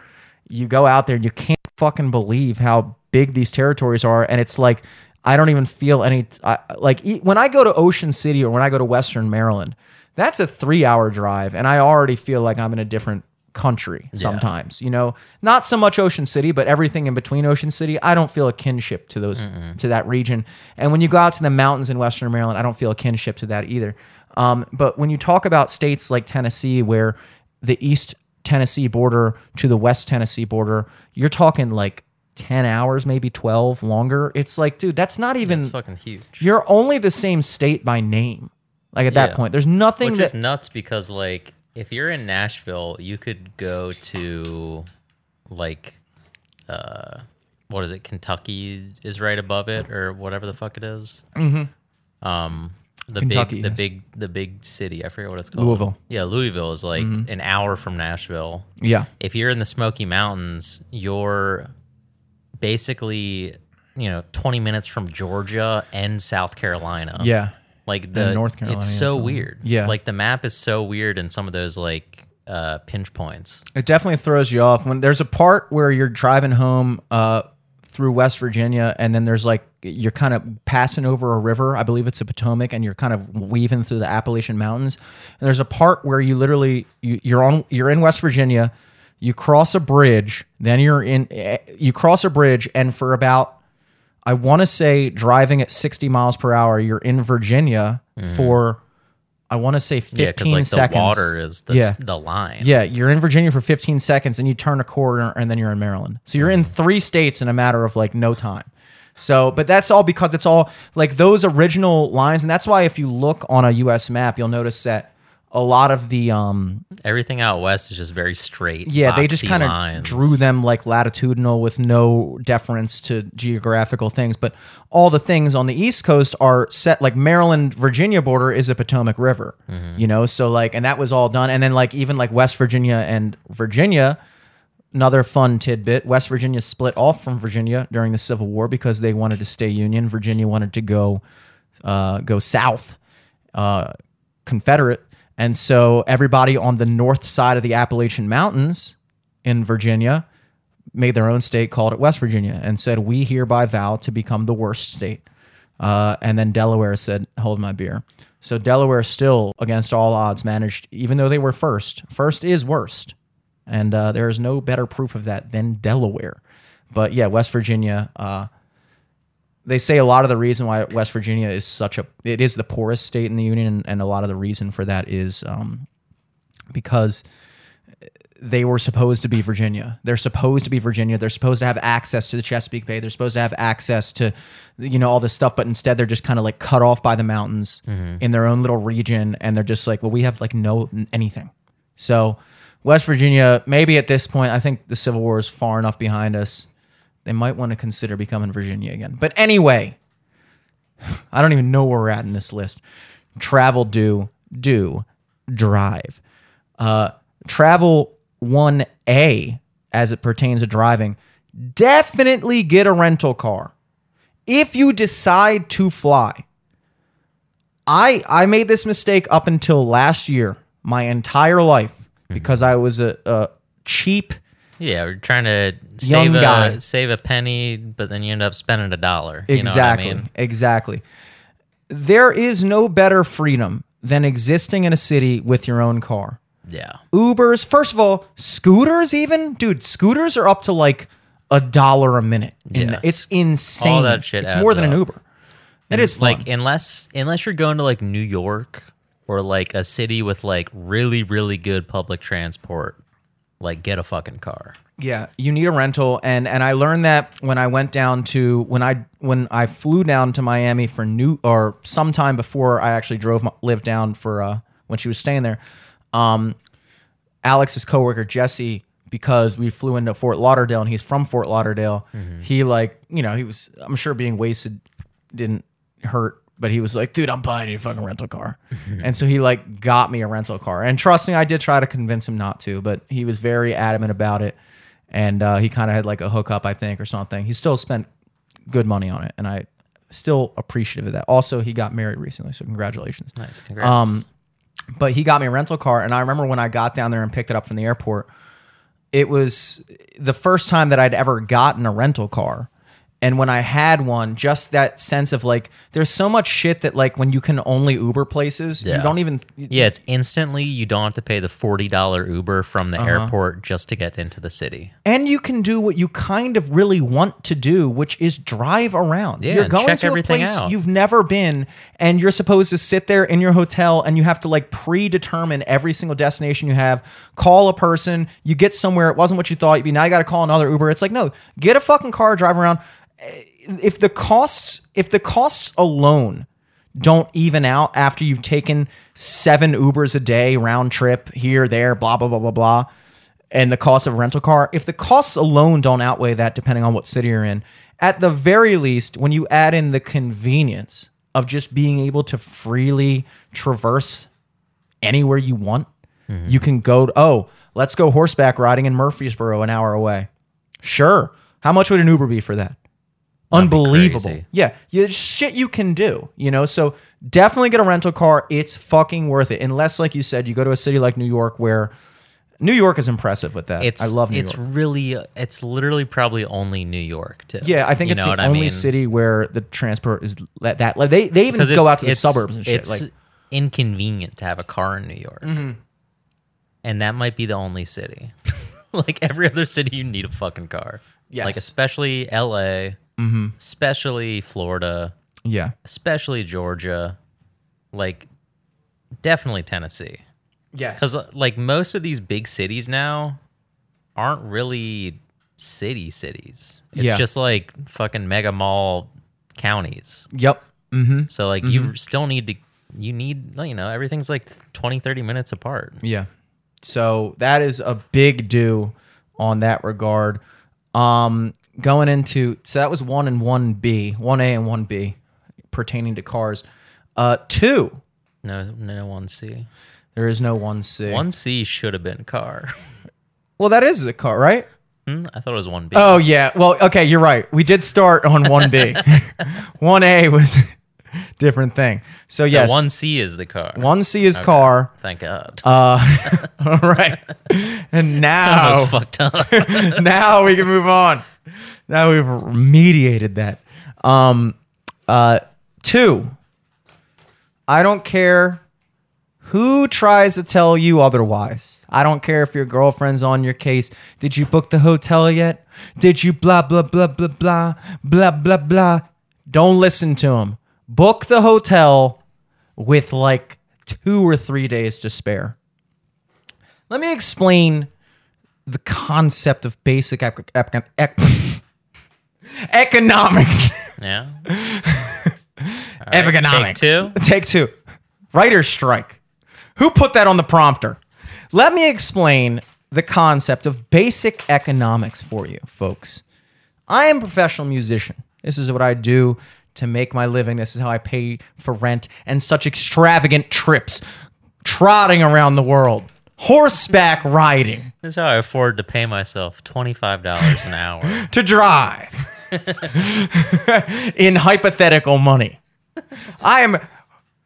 you go out there and you can't fucking believe how big these territories are. And it's like, I don't even feel any, I, like e- when I go to Ocean City or when I go to Western Maryland, that's a three hour drive. And I already feel like I'm in a different country sometimes, you know, not so much Ocean City, but everything in between Ocean City. I don't feel a kinship to those, to that region. And when you go out to the mountains in Western Maryland, I don't feel a kinship to that either. Um, but when you talk about states like Tennessee, where the East Tennessee border to the West Tennessee border, you're talking like 10 hours, maybe 12 longer. It's like, dude, that's not even, It's fucking huge. you're only the same state by name. Like at that point, there's nothing Which that, is nuts because, like, if you're in Nashville, you could go to, like, uh, what is it? Kentucky is right above it, or whatever the fuck it is. Mm-hmm. Um, the Kentucky, big, the yes. big, the big city. I forget what it's called. Louisville. Mm-hmm. Yeah, Louisville is like an hour from Nashville. yeah. If you're in the Smoky Mountains, you're basically, you know, 20 minutes from Georgia and South Carolina. Yeah. Like the North Carolina it's so weird. Yeah. like the map is so weird in some of those like uh pinch points. It definitely throws you off when there's a part where you're driving home uh, through West Virginia, and then there's like you're kind of passing over a river. I believe it's the Potomac, and you're kind of weaving through the Appalachian Mountains. And there's a part where you literally you, you're on you're in West Virginia. You cross a bridge, then you're in. eh, You cross a bridge, and for about I want to say driving at 60 miles per hour, you're in Virginia for I want to say 15 Mm-hmm. Yeah, because like seconds. the water is the, Yeah. the line. Yeah, you're in Virginia for 15 seconds and you turn a corner and then you're in Maryland. So you're in three states in a matter of like no time. So, but that's all because it's all like those original lines. And that's why if you look on a US map, you'll notice that a lot of the, um, Everything out west is just very straight. yeah, they just kind of drew them like latitudinal with no deference to geographical things. But all the things on the East Coast are set like Maryland, Virginia border is a Potomac River, you know? So, like, and that was all done. And then, like, even like West Virginia and Virginia, another fun tidbit West Virginia split off from Virginia during the Civil War because they wanted to stay Union. Virginia wanted to go, uh, go south, uh, Confederate. And so everybody on the north side of the Appalachian Mountains in Virginia made their own state, called it West Virginia, and said, We hereby vow to become the worst state. Uh, and then Delaware said, Hold my beer. So Delaware still, against all odds, managed, even though they were first, first is worst. And uh, there is no better proof of that than Delaware. But yeah, West Virginia, uh, they say a lot of the reason why West Virginia is such a it is the poorest state in the union, and, and a lot of the reason for that is um, because they were supposed to be Virginia. They're supposed to be Virginia. They're supposed to have access to the Chesapeake Bay. They're supposed to have access to you know all this stuff, but instead they're just kind of like cut off by the mountains in their own little region, and they're just like, well, we have like no anything. So West Virginia, maybe at this point, I think the Civil War is far enough behind us. They might want to consider becoming Virginia again. But anyway, I don't even know where we're at in this list. Travel, do, do, drive. Uh, travel 1A as it pertains to driving. Definitely get a rental car. If you decide to fly, I I made this mistake up until last year, my entire life, because I was a, a cheap Yeah, we're trying to Young save guy. a save a penny, but then you end up spending a dollar. You exactly know what I mean? exactly there is no better freedom than existing in a city with your own car Yeah. ubers first of all scooters even dude scooters are up to like a dollar a minute And Yes. it's insane All that shit it's adds more than an up. uber it is fun. like unless unless you're going to like New York or like a city with like really really good public transport, like get a fucking car. Yeah, you need a rental, and and I learned that when I went down to when I when I flew down to Miami for new or sometime before I actually drove my, lived down for uh when she was staying there. Um, Alex's coworker Jesse, because we flew into Fort Lauderdale and he's from Fort Lauderdale, he like you know he was I'm sure being wasted didn't hurt. But he was like, dude, I'm buying you a fucking rental car. and so he like got me a rental car. And trust me, I did try to convince him not to, but he was very adamant about it. And uh, he kind of had like a hookup, I think, or something. He still spent good money on it. And I still appreciative of that. Also, he got married recently. So congratulations. Nice, congrats. Um, but he got me a rental car, and I remember when I got down there and picked it up from the airport, it was the first time that I'd ever gotten a rental car. And when I had one, just that sense of like, there's so much shit that like when you can only Uber places, you Yeah. don't even. yeah, it's instantly you don't have to pay the forty dollar Uber from the Uh-huh. airport just to get into the city. And you can do what you kind of really want to do, which is drive around. Yeah, you're and going check to a everything place out. you've never been, and you're supposed to sit there in your hotel, and you have to like predetermine every single destination you have. Call a person, you get somewhere, it wasn't what you thought you'd be. Now you got to call another Uber. It's like no, get a fucking car, drive around. If the costs, if the costs alone don't even out after you've taken seven Ubers a day round trip here, there, blah blah blah blah blah and the cost of a rental car, if the costs alone don't outweigh that, depending on what city you're in, at the very least, when you add in the convenience of just being able to freely traverse anywhere you want, mm-hmm. you can go, to, oh, let's go horseback riding in Murfreesboro, an hour away. Sure. How much would an Uber be for that? Unbelievable. Yeah, yeah, shit you can do, you know. So definitely get a rental car. It's fucking worth it, unless, like you said, you go to a city like New York where New York is impressive with that. It's I love New it's York. It's really it's literally probably only New York too. Yeah, I think You it's know the what I only mean? city where the transport is let that. Like they they even go out to the suburbs and shit. It's Like Mm-hmm. inconvenient to have a car in New York, and that might be the only city. like every other city, you need a fucking car. Yes. Like especially L.A., especially Florida, yeah, especially Georgia, like definitely Tennessee. yes, Because like most of these big cities now aren't really city cities. It's Yeah. just like fucking mega mall counties. yep. Mm-hmm. So like you still need to you need you know everything's like 20 30 minutes apart. Yeah. So that is a big do on that regard. Um, going into so that was one and one B, one A and one B, pertaining to cars. Uh, two. No no 1C. There is no one C. 1C should have been car. Well, that is the car, right? Hmm? I thought it was 1B. Oh yeah. Well, okay, you're right. We did start on one B. One A was different thing. So, So yes, 1C is the car. one C is car. Thank God. Uh, all right. And now fucked up. now we can move on. Now we've mediated that. Um, uh, two. I don't care who tries to tell you otherwise. I don't care if your girlfriend's on your case. Did you book the hotel yet? Did you blah blah blah blah blah blah blah blah? Don't listen to him. Book the hotel with like two or three days to spare. Let me explain the concept of basic ec- ec- ec- economics. yeah. Right, Economics. Take two. Take two. Writer's strike. Who put that on the prompter? Let me explain the concept of basic economics for you, folks. I am a professional musician. This is what I do to make my living. This is how I pay for rent and such extravagant trips, trotting around the world, horseback riding This is how I afford to pay myself $25 an hour. to drive in hypothetical money. I am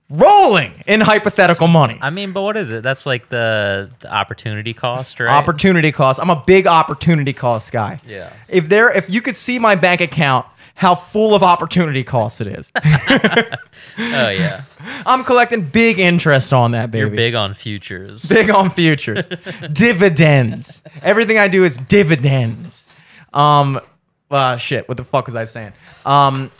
rolling in hypothetical money. I mean, but what is it? That's like the, the opportunity cost, right? Opportunity cost. I'm a big opportunity cost guy. Yeah. If there if you could see my bank account, how full of opportunity costs it is. oh yeah, I'm collecting big interest on that, baby. you're big on futures. Big on futures. dividends. Everything I do is dividends. Um uh shit, what the fuck was I saying? Um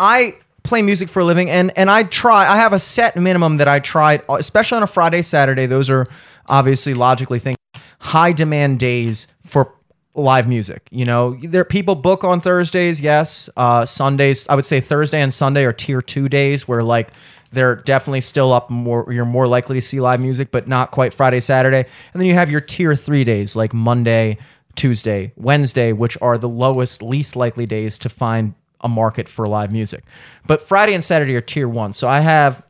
I play music for a living and and I try I have a set minimum that I try especially on a Friday Saturday those are obviously logically things high demand days for live music you know there people book on Thursdays yes uh Sundays I would say Thursday and Sunday are tier 2 days where like they're definitely still up more you're more likely to see live music but not quite Friday Saturday and then you have your tier 3 days like Monday Tuesday, Wednesday, which are the lowest, least likely days to find a market for live music. But Friday and Saturday are tier one. So I have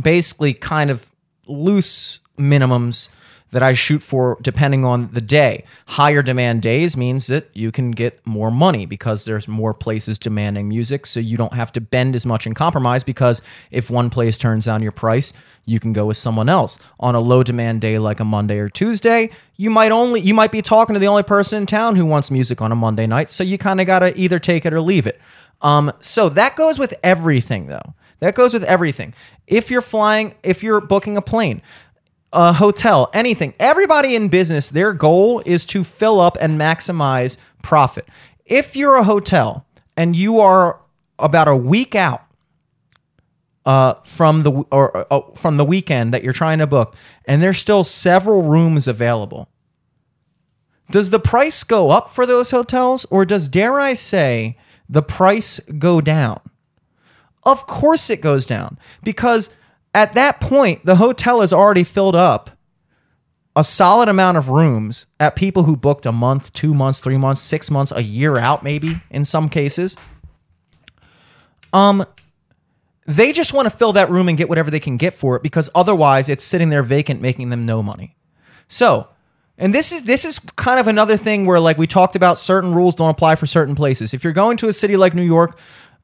basically kind of loose minimums that I shoot for depending on the day. Higher demand days means that you can get more money because there's more places demanding music. So you don't have to bend as much and compromise because if one place turns down your price, you can go with someone else. On a low demand day like a Monday or Tuesday, you might only you might be talking to the only person in town who wants music on a Monday night. So you kind of got to either take it or leave it. Um, so that goes with everything though. That goes with everything. If you're flying, if you're booking a plane, a hotel, anything. Everybody in business, their goal is to fill up and maximize profit. If you're a hotel and you are about a week out uh, from the or uh, from the weekend that you're trying to book, and there's still several rooms available, does the price go up for those hotels, or does dare I say the price go down? Of course it goes down because at that point the hotel is already filled up a solid amount of rooms at people who booked a month, 2 months, 3 months, 6 months, a year out maybe in some cases. Um they just want to fill that room and get whatever they can get for it because otherwise it's sitting there vacant making them no money. So, and this is this is kind of another thing where like we talked about certain rules don't apply for certain places. If you're going to a city like New York,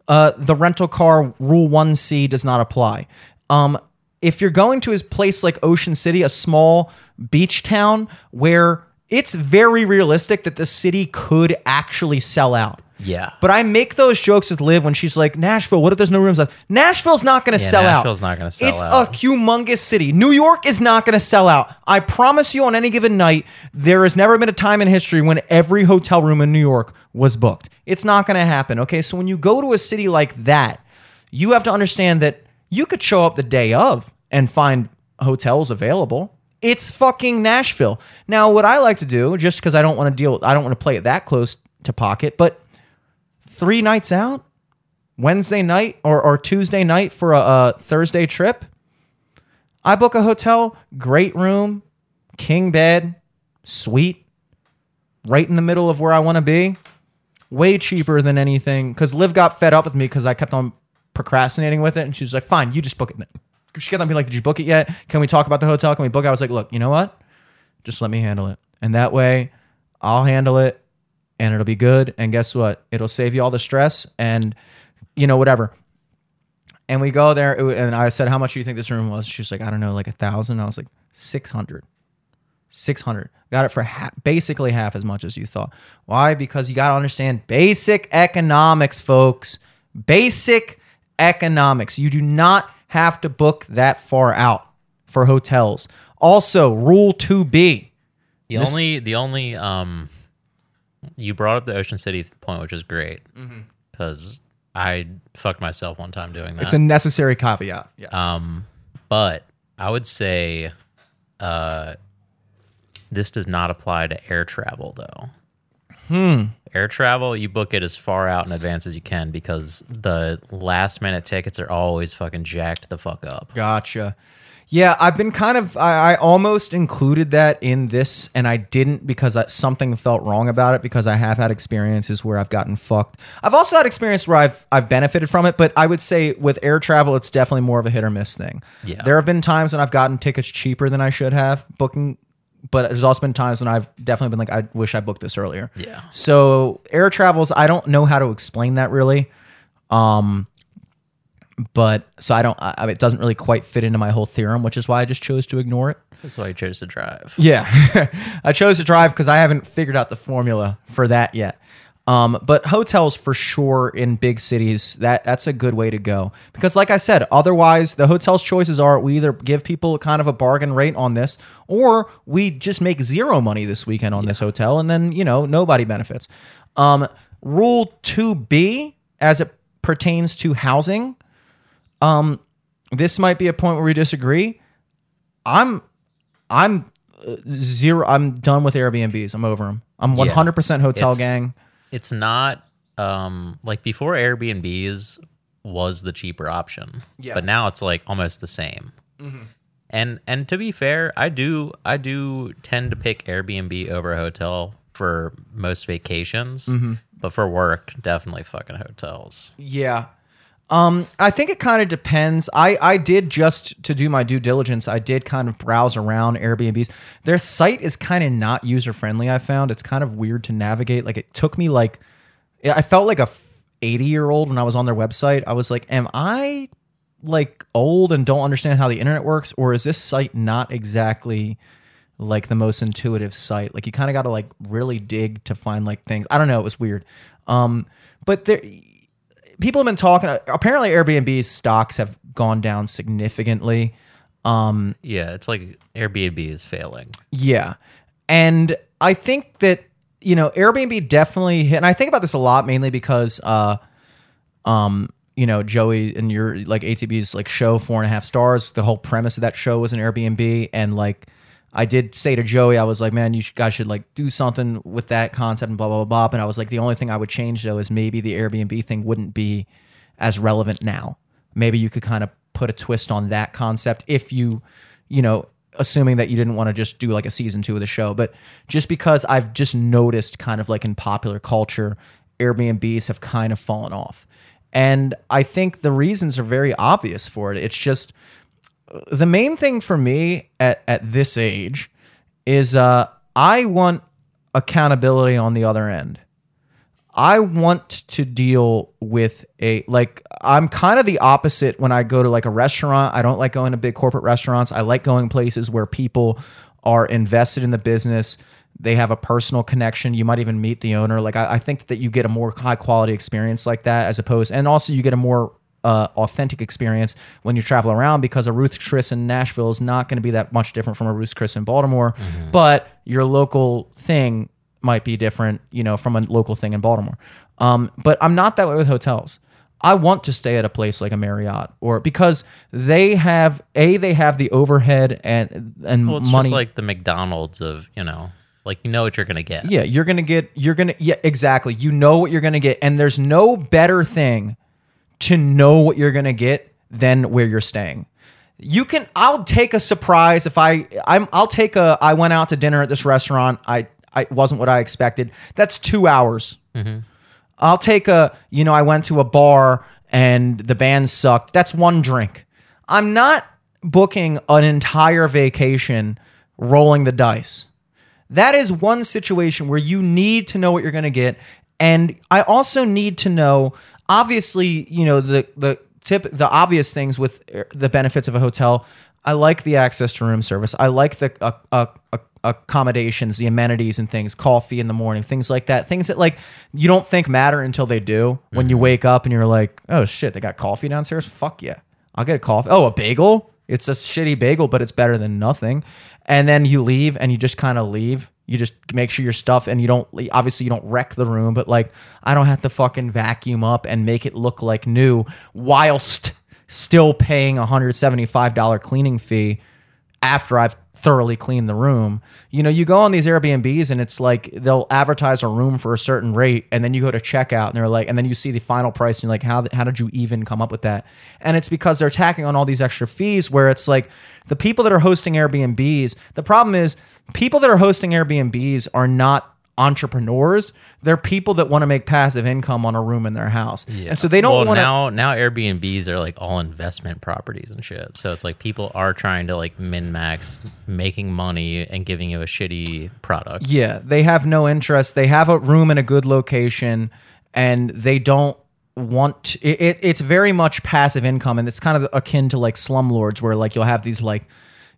uh, the rental car rule 1C does not apply. Um, if you're going to a place like Ocean City, a small beach town where it's very realistic that the city could actually sell out. Yeah. But I make those jokes with Liv when she's like, Nashville, what if there's no rooms left? Nashville's not going to Yeah, sell out. Nashville's not gonna sell it's out. It's a humongous city. New York is not going to sell out. I promise you, on any given night, there has never been a time in history when every hotel room in New York was booked. It's not going to happen. Okay. So when you go to a city like that, you have to understand that you could show up the day of and find hotels available. It's fucking Nashville. Now, what I like to do, just because I don't want to deal, I don't want to play it that close to pocket, but three nights out, Wednesday night or, or Tuesday night for a, a Thursday trip, I book a hotel, great room, king bed, suite, right in the middle of where I want to be. Way cheaper than anything. Because Liv got fed up with me because I kept on procrastinating with it. And she was like, fine, you just book it. then." She kept on being like, did you book it yet? Can we talk about the hotel? Can we book? I was like, look, you know what? Just let me handle it. And that way, I'll handle it and it'll be good. And guess what? It'll save you all the stress and, you know, whatever. And we go there, and I said, "How much do you think this room was?" She was like, "I don't know, like a thousand. I was like, 600. 600. Got it for ha- basically half as much as you thought. Why? Because you got to understand basic economics, folks. Basic economics. You do not have to book that far out for hotels. Also, rule 2B. The This- only the only um you brought up the Ocean City point, which is great Mm-hmm. because I fucked myself one time doing that. It's a necessary caveat. Yeah. um, but I would say uh, this does not apply to air travel though. Air travel, you book it as far out in advance as you can because the last minute tickets are always fucking jacked the fuck up. Gotcha. Yeah, I've been kind of. I, I almost included that in this, and I didn't because I, something felt wrong about it. Because I have had experiences where I've gotten fucked. I've also had experience where I've I've benefited from it, but I would say with air travel, it's definitely more of a hit or miss thing. Yeah. there have been times when I've gotten tickets cheaper than I should have booking, but there's also been times when I've definitely been like, I wish I booked this earlier. Yeah. So air travels, I don't know how to explain that really. Um, but so I don't. I, it doesn't really quite fit into my whole theorem, which is why I just chose to ignore it. That's why I chose to drive. Yeah, I chose to drive because I haven't figured out the formula for that yet. Um, but hotels for sure in big cities that that's a good way to go because, like I said, otherwise the hotels' choices are we either give people kind of a bargain rate on this, or we just make zero money this weekend on this hotel, and then you know nobody benefits. Um, rule two B as it pertains to housing um, this might be a point where we disagree. I'm, I'm uh, zero. I'm done with Airbnbs. I'm over them. I'm 100% hotel It's- gang. It's not um like before Airbnbs was the cheaper option. Yeah. But now it's like almost the same. And and to be fair, I do I do tend to pick Airbnb over a hotel for most vacations. But for work, definitely fucking hotels. Yeah. Um, I think it kind of depends. I, I did just to do my due diligence. I did kind of browse around Airbnbs. Their site is kind of not user friendly. I found it's kind of weird to navigate. Like it took me like, I felt like a 80 year old when I was on their website. I was like, am I like old and don't understand how the internet works, or is this site not exactly like the most intuitive site? Like you kind of got to like really dig to find like things. I don't know. It was weird. Um, but there people have been talking apparently airbnb's stocks have gone down significantly um Yeah, it's like Airbnb is failing. yeah and i think that you know airbnb definitely hit and i think about this a lot mainly because uh um you know joey and your like atb's like show four and a half stars the whole premise of that show was an airbnb and like i did say to joey i was like man you guys should like do something with that concept and blah blah blah blah and i was like the only thing i would change though is maybe the airbnb thing wouldn't be as relevant now. Maybe you could kind of put a twist on that concept if you you know assuming that you didn't want to just do like a season two of the show but just because i've just noticed kind of like in popular culture airbnbs have kind of fallen off. And i think the reasons are very obvious for it. It's just the main thing for me at, at this age is uh, I want accountability on the other end. I want to deal with a like I'm kind of the opposite when I go to like a restaurant. I don't like going to big corporate restaurants. I like going places where people are invested in the business. They have a personal connection. You might even meet the owner. Like I, I think that you get a more high quality experience like that as opposed, and also you get a more uh, authentic experience when you travel around because a Ruth Chris in Nashville is not going to be that much different from a Ruth Chris in Baltimore, but your local thing might be different, you know, from a local thing in Baltimore. Um, but I'm not that way with hotels. I want to stay at a place like a Marriott or because they have a they have the overhead and and Well, it's money. just like the McDonald's of you know, like you know what you're gonna get. Yeah, you're gonna get. You're gonna. Yeah, exactly. You know what you're gonna get, and there's no better thing to know what you're gonna get than where you're staying. You can. I'll take a surprise if I. I'm. I'll take a. I went out to dinner at this restaurant. I. I wasn't what I expected. That's two hours. Mm-hmm. I'll take a. You know, I went to a bar and the band sucked. That's one drink. I'm not booking an entire vacation rolling the dice that is one situation where you need to know what you're going to get and i also need to know obviously you know the the tip the obvious things with the benefits of a hotel i like the access to room service. I like the uh, uh, uh, accommodations the amenities and things coffee in the morning things like that. Things that like you don't think matter until they do. When you wake up and you're like oh shit they got coffee downstairs? Fuck yeah. I'll get a coffee. Oh a bagel it's a shitty bagel, but it's better than nothing. And then you leave and you just kind of leave. You just make sure your stuff and you don't obviously you don't wreck the room, but like I don't have to fucking vacuum up and make it look like new whilst still paying a $175 cleaning fee after I've thoroughly clean the room. You know, you go on these Airbnbs and it's like they'll advertise a room for a certain rate and then you go to checkout and they're like and then you see the final price and you're like how how did you even come up with that? And it's because they're tacking on all these extra fees where it's like the people that are hosting Airbnbs, the problem is people that are hosting Airbnbs are not entrepreneurs. They're people that want to make passive income on a room in their house. And so they don't well, want now now Airbnbs are like all investment properties and shit. So it's like people are trying to like min max making money and giving you a shitty product. Yeah, they have no interest. They have a room in a good location, and they don't want it, it. It's very much passive income, and it's kind of akin to like slumlords, where like you'll have these like,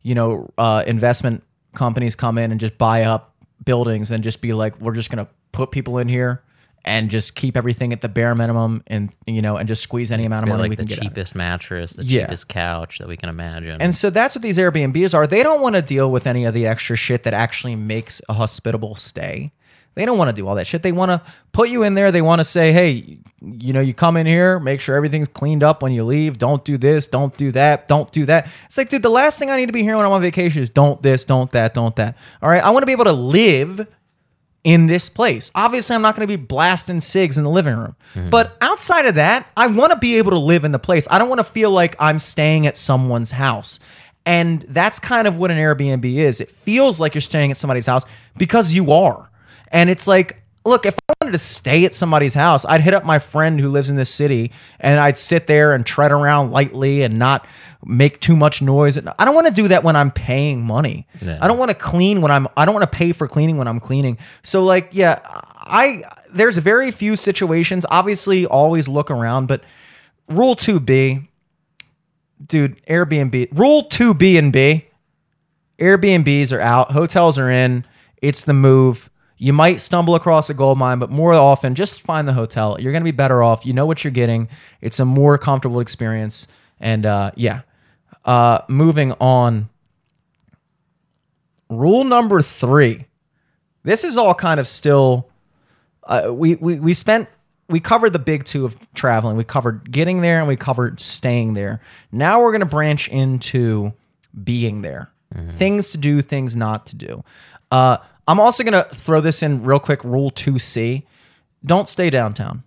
you know, uh, investment companies come in and just buy up buildings and just be like, we're just gonna put people in here and just keep everything at the bare minimum, and you know, and just squeeze any amount of money like we the can get. out of cheapest mattress, the Yeah. cheapest couch that we can imagine. And so that's what these Airbnbs are. They don't want to deal with any of the extra shit that actually makes a hospitable stay. They don't want to do all that shit. They want to put you in there. They want to say, hey, you know, you come in here, make sure everything's cleaned up when you leave. Don't do this, don't do that, don't do that. It's like, dude, the last thing I need to be hearing when I'm on vacation is don't this, don't that, don't that. All right. I want to be able to live in this place. Obviously, I'm not going to be blasting cigs in the living room. Mm-hmm. But outside of that, I want to be able to live in the place. I don't want to feel like I'm staying at someone's house. And that's kind of what an Airbnb is. It feels like you're staying at somebody's house because you are. And it's like, look, if I wanted to stay at somebody's house, I'd hit up my friend who lives in this city and I'd sit there and tread around lightly and not make too much noise. I don't want to do that when I'm paying money. Yeah. I don't want to clean when I'm I don't want to pay for cleaning when I'm cleaning. So like, yeah, I there's very few situations. Obviously, always look around, but rule 2B dude, Airbnb rule 2B and B Airbnbs are out, hotels are in. It's the move. You might stumble across a gold mine, but more often, just find the hotel. You're going to be better off. You know what you're getting. It's a more comfortable experience. And uh, yeah, uh, moving on. Rule number three. This is all kind of still. Uh, we, we we spent we covered the big two of traveling. We covered getting there and we covered staying there. Now we're going to branch into being there. Things to do, things not to do. Uh, I'm also going to throw this in real quick. Rule 2C don't stay downtown.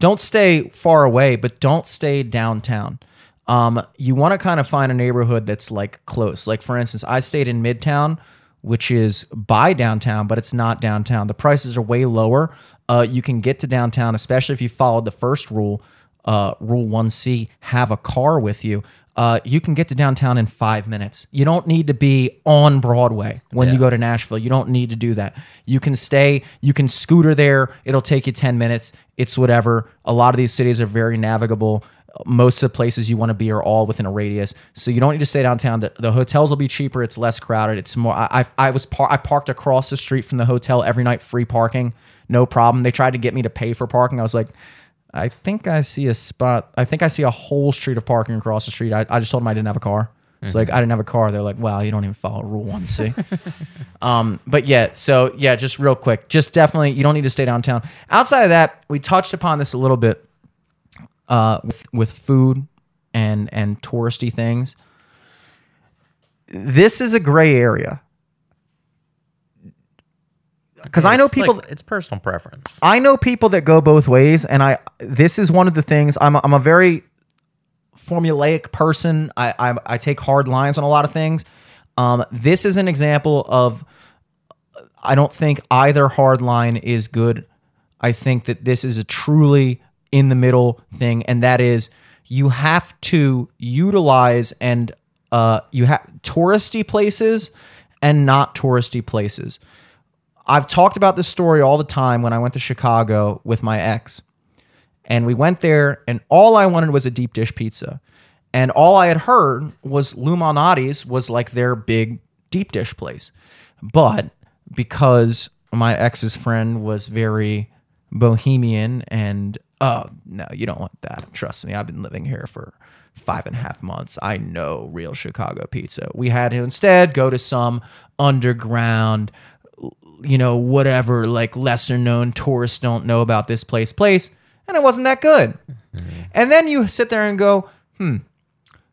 Don't stay far away, but don't stay downtown. Um, you want to kind of find a neighborhood that's like close. Like, for instance, I stayed in Midtown, which is by downtown, but it's not downtown. The prices are way lower. Uh, you can get to downtown, especially if you followed the first rule uh, Rule 1C, have a car with you, uh, you can get to downtown in five minutes. You don't need to be on Broadway when you go to Nashville. You don't need to do that. You can stay, you can scooter there. It'll take you 10 minutes. It's whatever. A lot of these cities are very navigable. Most of the places you want to be are all within a radius, so you don't need to stay downtown. The, the hotels will be cheaper. It's less crowded. It's more. I I, I was par- I parked across the street from the hotel every night, free parking, no problem. They tried to get me to pay for parking. I was like, I think I see a spot. I think I see a whole street of parking across the street. I, I just told them I didn't have a car. It's like I didn't have a car. They're like, "Wow, you don't even follow Rule One C." um, but yeah, so yeah, just real quick, just definitely, you don't need to stay downtown. Outside of that, we touched upon this a little bit uh, with, with food and and touristy things. This is a gray area because I know people. like- it's personal preference. I know people that go both ways, and I this is one of the things. I'm a, I'm a very formulaic person. I, I I take hard lines on a lot of things. Um, this is an example of I don't think either hard line is good. I think that this is a truly in the middle thing, and that is you have to utilize and uh, you have touristy places and not touristy places. I've talked about this story all the time when I went to Chicago with my ex. And we went there, and all I wanted was a deep dish pizza. And all I had heard was Lou Malnati's was like their big deep dish place. But because my ex's friend was very bohemian and, oh, no, you don't want that. Trust me, I've been living here for five and a half months. I know real Chicago pizza. We had to instead go to some underground you know, whatever, like lesser known tourists don't know about this place, place, and it wasn't that good. And then you sit there and go, hmm,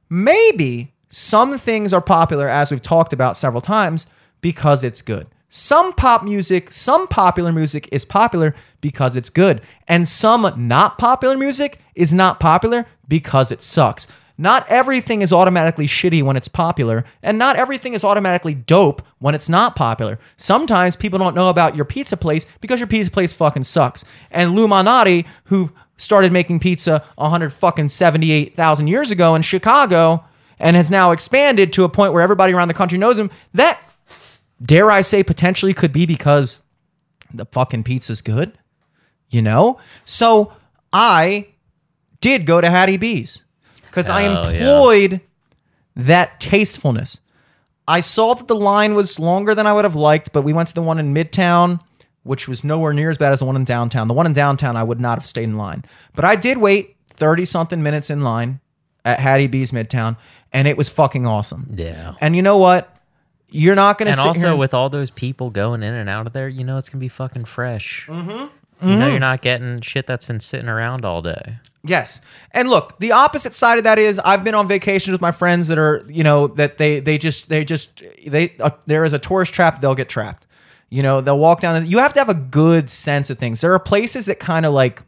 maybe some things are popular, as we've talked about several times, because it's good. Some pop music, some popular music is popular because it's good. And some not popular music is not popular because it sucks. Not everything is automatically shitty when it's popular, and not everything is automatically dope when it's not popular. Sometimes people don't know about your pizza place because your pizza place fucking sucks. And Lou Malnati, who started making pizza 100 fucking 78,000 years ago in Chicago and has now expanded to a point where everybody around the country knows him, that dare I say potentially could be because the fucking pizza's good, you know? So I did go to Hattie B's because I Oh, yeah. employed that tastefulness. I saw that the line was longer than I would have liked, but we went to the one in Midtown, which was nowhere near as bad as the one in downtown. The one in downtown, I would not have stayed in line. But I did wait 30 something minutes in line at Hattie B's Midtown, and it was fucking awesome. Yeah. And you know what? You're not going to And sit also with all those people going in and out of there, you know it's gonna be fucking fresh. Mm-hmm. You know you're not getting shit that's been sitting around all day. Yes. And look, the opposite side of that is I've been on vacations with my friends that are, you know, that they they just they just they uh, there is a tourist trap, they'll get trapped. You know, they'll walk down. You have to have a good sense of things. There are places that kind of like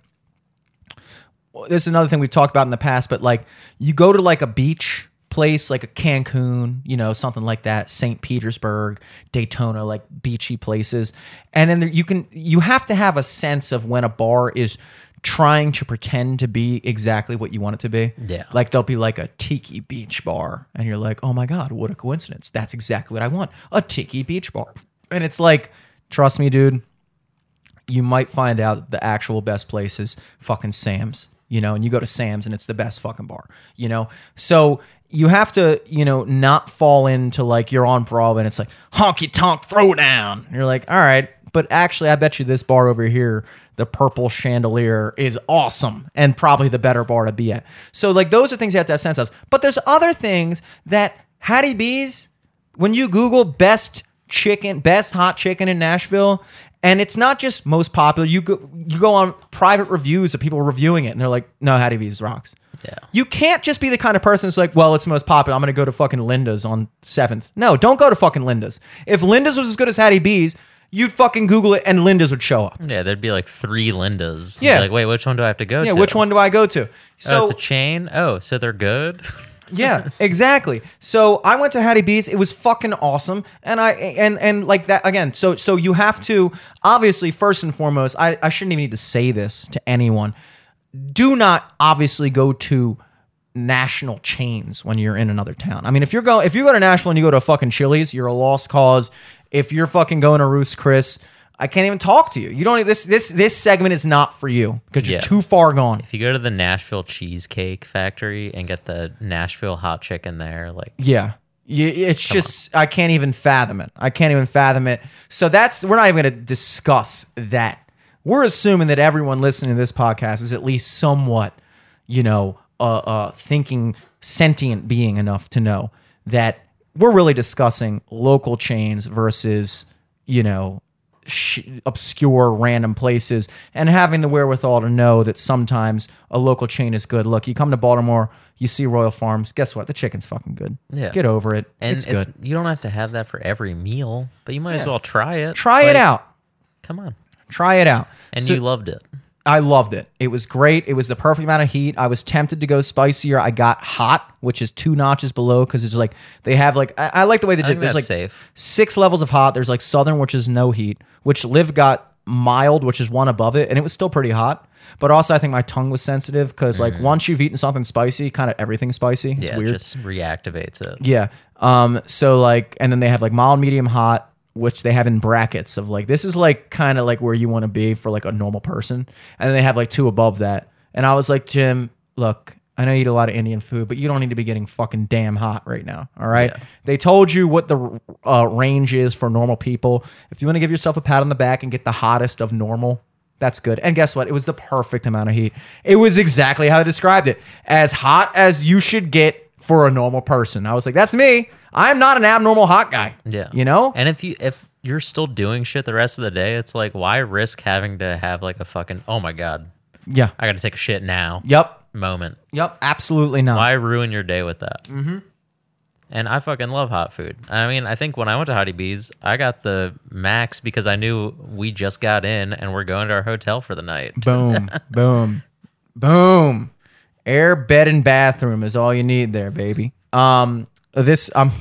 this is another thing we've talked about in the past, but like you go to like a beach place like a Cancun, you know, something like that, St. Petersburg, Daytona, like beachy places. And then you can you have to have a sense of when a bar is trying to pretend to be exactly what you want it to be. Yeah. Like there'll be like a tiki beach bar and you're like, "Oh my god, what a coincidence. That's exactly what I want. A tiki beach bar." And it's like, trust me, dude, you might find out the actual best place is fucking Sam's, you know, and you go to Sam's and it's the best fucking bar, you know? So you have to, you know, not fall into like you're on Broadway and it's like honky tonk throwdown. You're like, all right, but actually, I bet you this bar over here, the purple chandelier, is awesome and probably the better bar to be at. So, like, those are things you have to have sense of. But there's other things that Hattie B's, when you Google best chicken, best hot chicken in Nashville, and it's not just most popular. You go, you go on private reviews of people reviewing it, and they're like, "No, Hattie B's rocks." Yeah. You can't just be the kind of person that's like, "Well, it's the most popular. I'm going to go to fucking Linda's on Seventh. No, don't go to fucking Linda's. If Linda's was as good as Hattie B's, you'd fucking Google it, and Linda's would show up. Yeah, there'd be like three Lindas. Yeah. Like, wait, which one do I have to go to? Yeah, to? which one do I go to? oh, So it's a chain. Oh, so they're good. yeah, exactly. So I went to Hattie B's. It was fucking awesome, and I and and like that again. So so you have to obviously first and foremost. I I shouldn't even need to say this to anyone. do not obviously go to national chains when you're in another town. I mean, if you're going, if you go to Nashville and you go to a fucking Chili's, you're a lost cause. If you're fucking going to roost, Chris, I can't even talk to you. You don't. This this this segment is not for you because you're Yeah. too far gone. If you go to the Nashville Cheesecake Factory and get the Nashville hot chicken there, like Yeah. It's just I can't even fathom it. I can't even fathom it. So that's we're not even going to discuss that. We're assuming that everyone listening to this podcast is at least somewhat, you know, uh, uh, thinking sentient being enough to know that we're really discussing local chains versus, you know, sh- obscure random places and having the wherewithal to know that sometimes a local chain is good. Look, you come to Baltimore, you see Royal Farms. Guess what? The chicken's fucking good. Yeah. Get over it. and it's it's, good. you don't have to have that for every meal, but you might as well try it. Try it out. Come on. Try it out. And So- you loved it. I loved it. It was great. It was the perfect amount of heat. I was tempted to go spicier. I got hot, which is two notches below because it's like they have like I, I like the way they did. There's like safe. six levels of hot. There's like southern, which is no heat, which Live got mild, which is one above it, and it was still pretty hot. But also, I think my tongue was sensitive because like once you've eaten something spicy, kind of everything's spicy. It's. Yeah, it weird. just reactivates it. Yeah. Um. So like, and then they have like mild, medium, hot, which they have in brackets of like this is like kind of like where you want to be for like a normal person, and then they have like two above that. And I was like, Jim, look, I know you eat a lot of Indian food, but you don't need to be getting fucking damn hot right now. All right. Yeah. They told you what the uh, range is for normal people. If you want to give yourself a pat on the back and get the hottest of normal. That's good. And guess what? It was the perfect amount of heat. It was exactly how I described it. As hot as you should get for a normal person. I was like, that's me. I'm not an abnormal hot guy. Yeah. You know? And if you if you're still doing shit the rest of the day, it's like why risk having to have like a fucking oh my god, Yeah. I got to take a shit now Yep. moment. Yep. Absolutely not. Why ruin your day with that? Mm-hmm. And I fucking love hot food. I mean, I think when I went to Hattie B's, I got the max because I knew we just got in and we're going to our hotel for the night. Boom. boom. Boom. Air, bed, and bathroom is all you need there, baby. Um, this um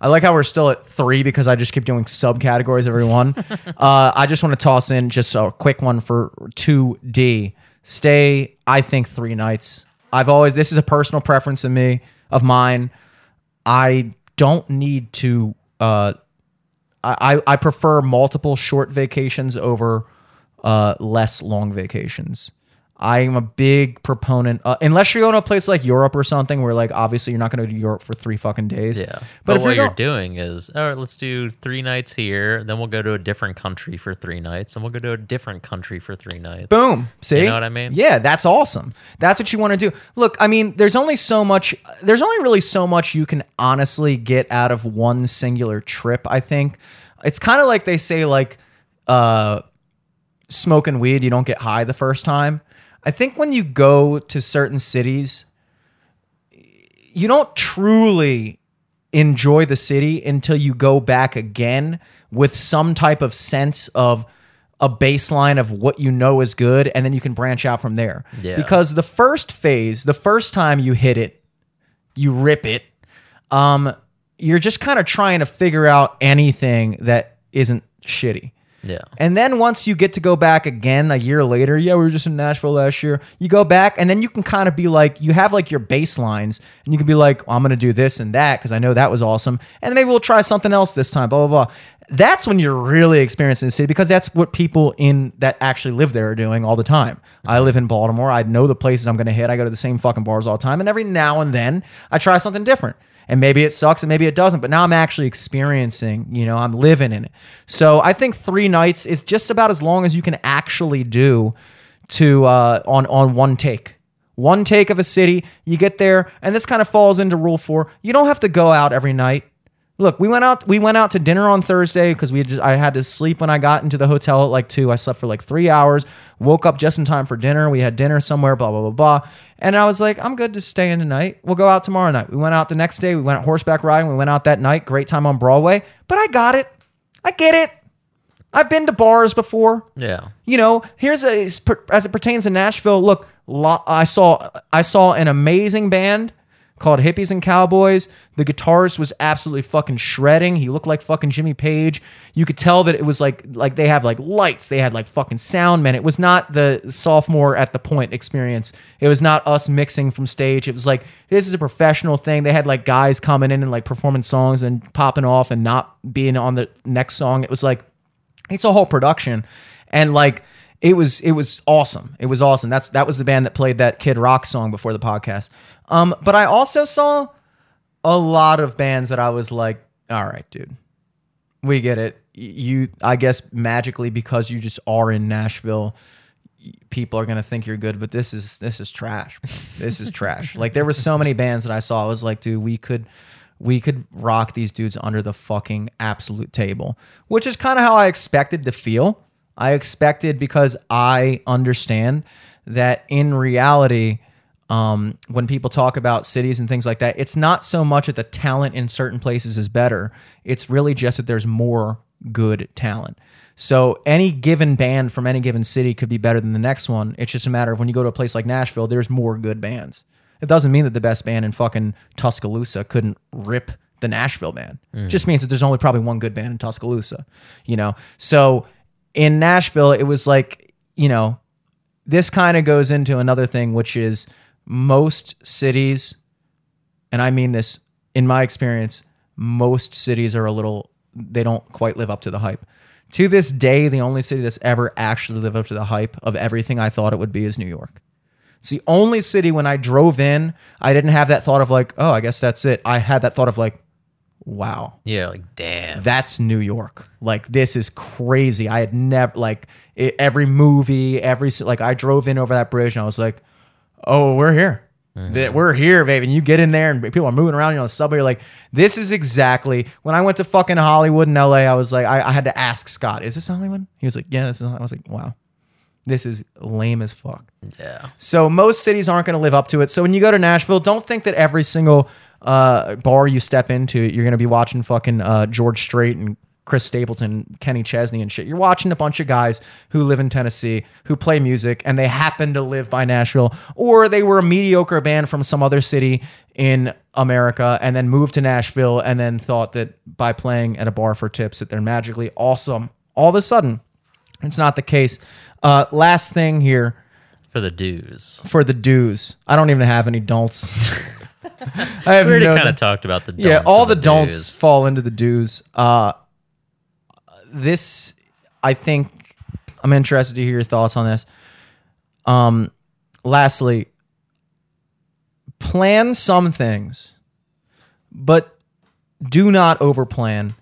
I like how we're still at three because I just keep doing subcategories every one. uh, I just want to toss in just a quick one for 2D. Stay, I think, three nights. I've always, this is a personal preference of me, of mine. I don't need to, uh, I, I I prefer multiple short vacations over uh, less long vacations. I'm a big proponent, uh, unless you're going to a place like Europe or something, where like obviously you're not going to to Europe for three fucking days. Yeah. but, But, if what you're you're go- doing is, all right, let's do three nights here, then we'll go to a different country for three nights, and we'll go to a different country for three nights. Boom. See? You know what I mean? Yeah, that's awesome. That's what you want to do. Look, I mean, there's only so much there's only really so much you can honestly get out of one singular trip, I think. It's kind of like they say like uh smoking weed, you don't get high the first time. I think when you go to certain cities, you don't truly enjoy the city until you go back again with some type of sense of a baseline of what you know is good and then you can branch out from there. Yeah. Because the first phase, the first time you hit it, you rip it, um you're just kind of trying to figure out anything that isn't shitty. Yeah. And then once you get to go back again a year later, yeah, we were just in Nashville last year. You go back and then you can kind of be like, you have like your baselines and you can be like, I'm going to do this and that because I know that was awesome. And maybe we'll try something else this time, blah, blah, blah. That's when you're really experiencing the city because that's what people in that actually live there are doing all the time. I live in Baltimore. I know the places I'm going to hit. I go to the same fucking bars all the time. And every now and then I try something different and maybe it sucks and maybe it doesn't but now i'm actually experiencing you know i'm living in it. So i think three nights is just about as long as you can actually do to uh, on on one take. One take of a city you get there and this kind of falls into rule four. You don't have to go out every night Look, we went out. We went out to dinner on Thursday because we had just. I had to sleep when I got into the hotel at like two. I slept for like three hours. Woke up just in time for dinner. We had dinner somewhere. Blah blah blah blah. And I was like, I'm good to stay in tonight. We'll go out tomorrow night. We went out the next day. We went horseback riding. We went out that night. Great time on Broadway. But I got it. I get it. I've been to bars before Yeah. you know here's a as it pertains to nashville look lo- i saw i saw an amazing band called Hippies and Cowboys. The guitarist was absolutely fucking shredding. He looked like fucking Jimmy Page. You could tell that it was like like they have like lights. They had like fucking sound men. It was not the sophomore at the point experience. It was not us mixing from stage. It was like this is a professional thing. They had like guys coming in and like performing songs and popping off and not being on the next song. It was like it's a whole production and like it was it was awesome it was awesome that's that was the band that played that kid rock song before the podcast um but i also saw a lot of bands that i was like all right dude we get it. You i guess magically because you just are in nashville people are gonna think you're good but this is this is trash. This is trash. Like there were so many bands that i saw i was like dude we could we could rock these dudes under the fucking absolute table which is kind of how i expected to feel. I expected because i understand that in reality um, when people talk about cities and things like that, it's not so much that the talent in certain places is better. It's really just that there's more good talent. So any given band from any given city could be better than the next one. It's just a matter of when you go to a place like Nashville, there's more good bands. It doesn't mean that the best band in fucking Tuscaloosa couldn't rip the Nashville band. It just means that there's only probably one good band in Tuscaloosa, you know? So in Nashville, it was like, you know, this kind of goes into another thing, which is most cities, and I mean this in my experience, most cities are a little, they don't quite live up to the hype. To this day, the only city that's ever actually lived up to the hype of everything I thought it would be is New York. It's the only city when I drove in, I didn't have that thought of like, oh, I guess that's it. I had that thought of like, wow, Yeah, like damn. that's New York. Like this is crazy. I had never like it, every movie, every like I drove in over that bridge and I was like, oh, we're here. That We're here, baby. And you get in there and people are moving around. You're on the subway. You're like, this is exactly when I went to fucking Hollywood in LA. I was like, I, I had to ask Scott, is this Hollywood? He was like, yeah, this is. I was like, wow, this is lame as fuck. yeah. So most cities aren't going to live up to it. So when you go to Nashville, don't think that every single uh, bar you step into, you're going to be watching fucking uh, George Strait and Chris Stapleton, Kenny Chesney and shit. You're watching a bunch of guys who live in Tennessee, who play music, and they happen to live by Nashville, or they were a mediocre band from some other city in America and then moved to Nashville and then thought that by playing at a bar for tips that they're magically awesome. All of a sudden, it's not the case. Uh, last thing here For the dues. for the dues. I don't even have any don'ts. I have We already no- kind of talked about the don'ts yeah. All and the, don'ts fall into the dues. Uh, this, I think, I'm interested to hear your thoughts on this. Um, lastly, plan some things, but do not overplan.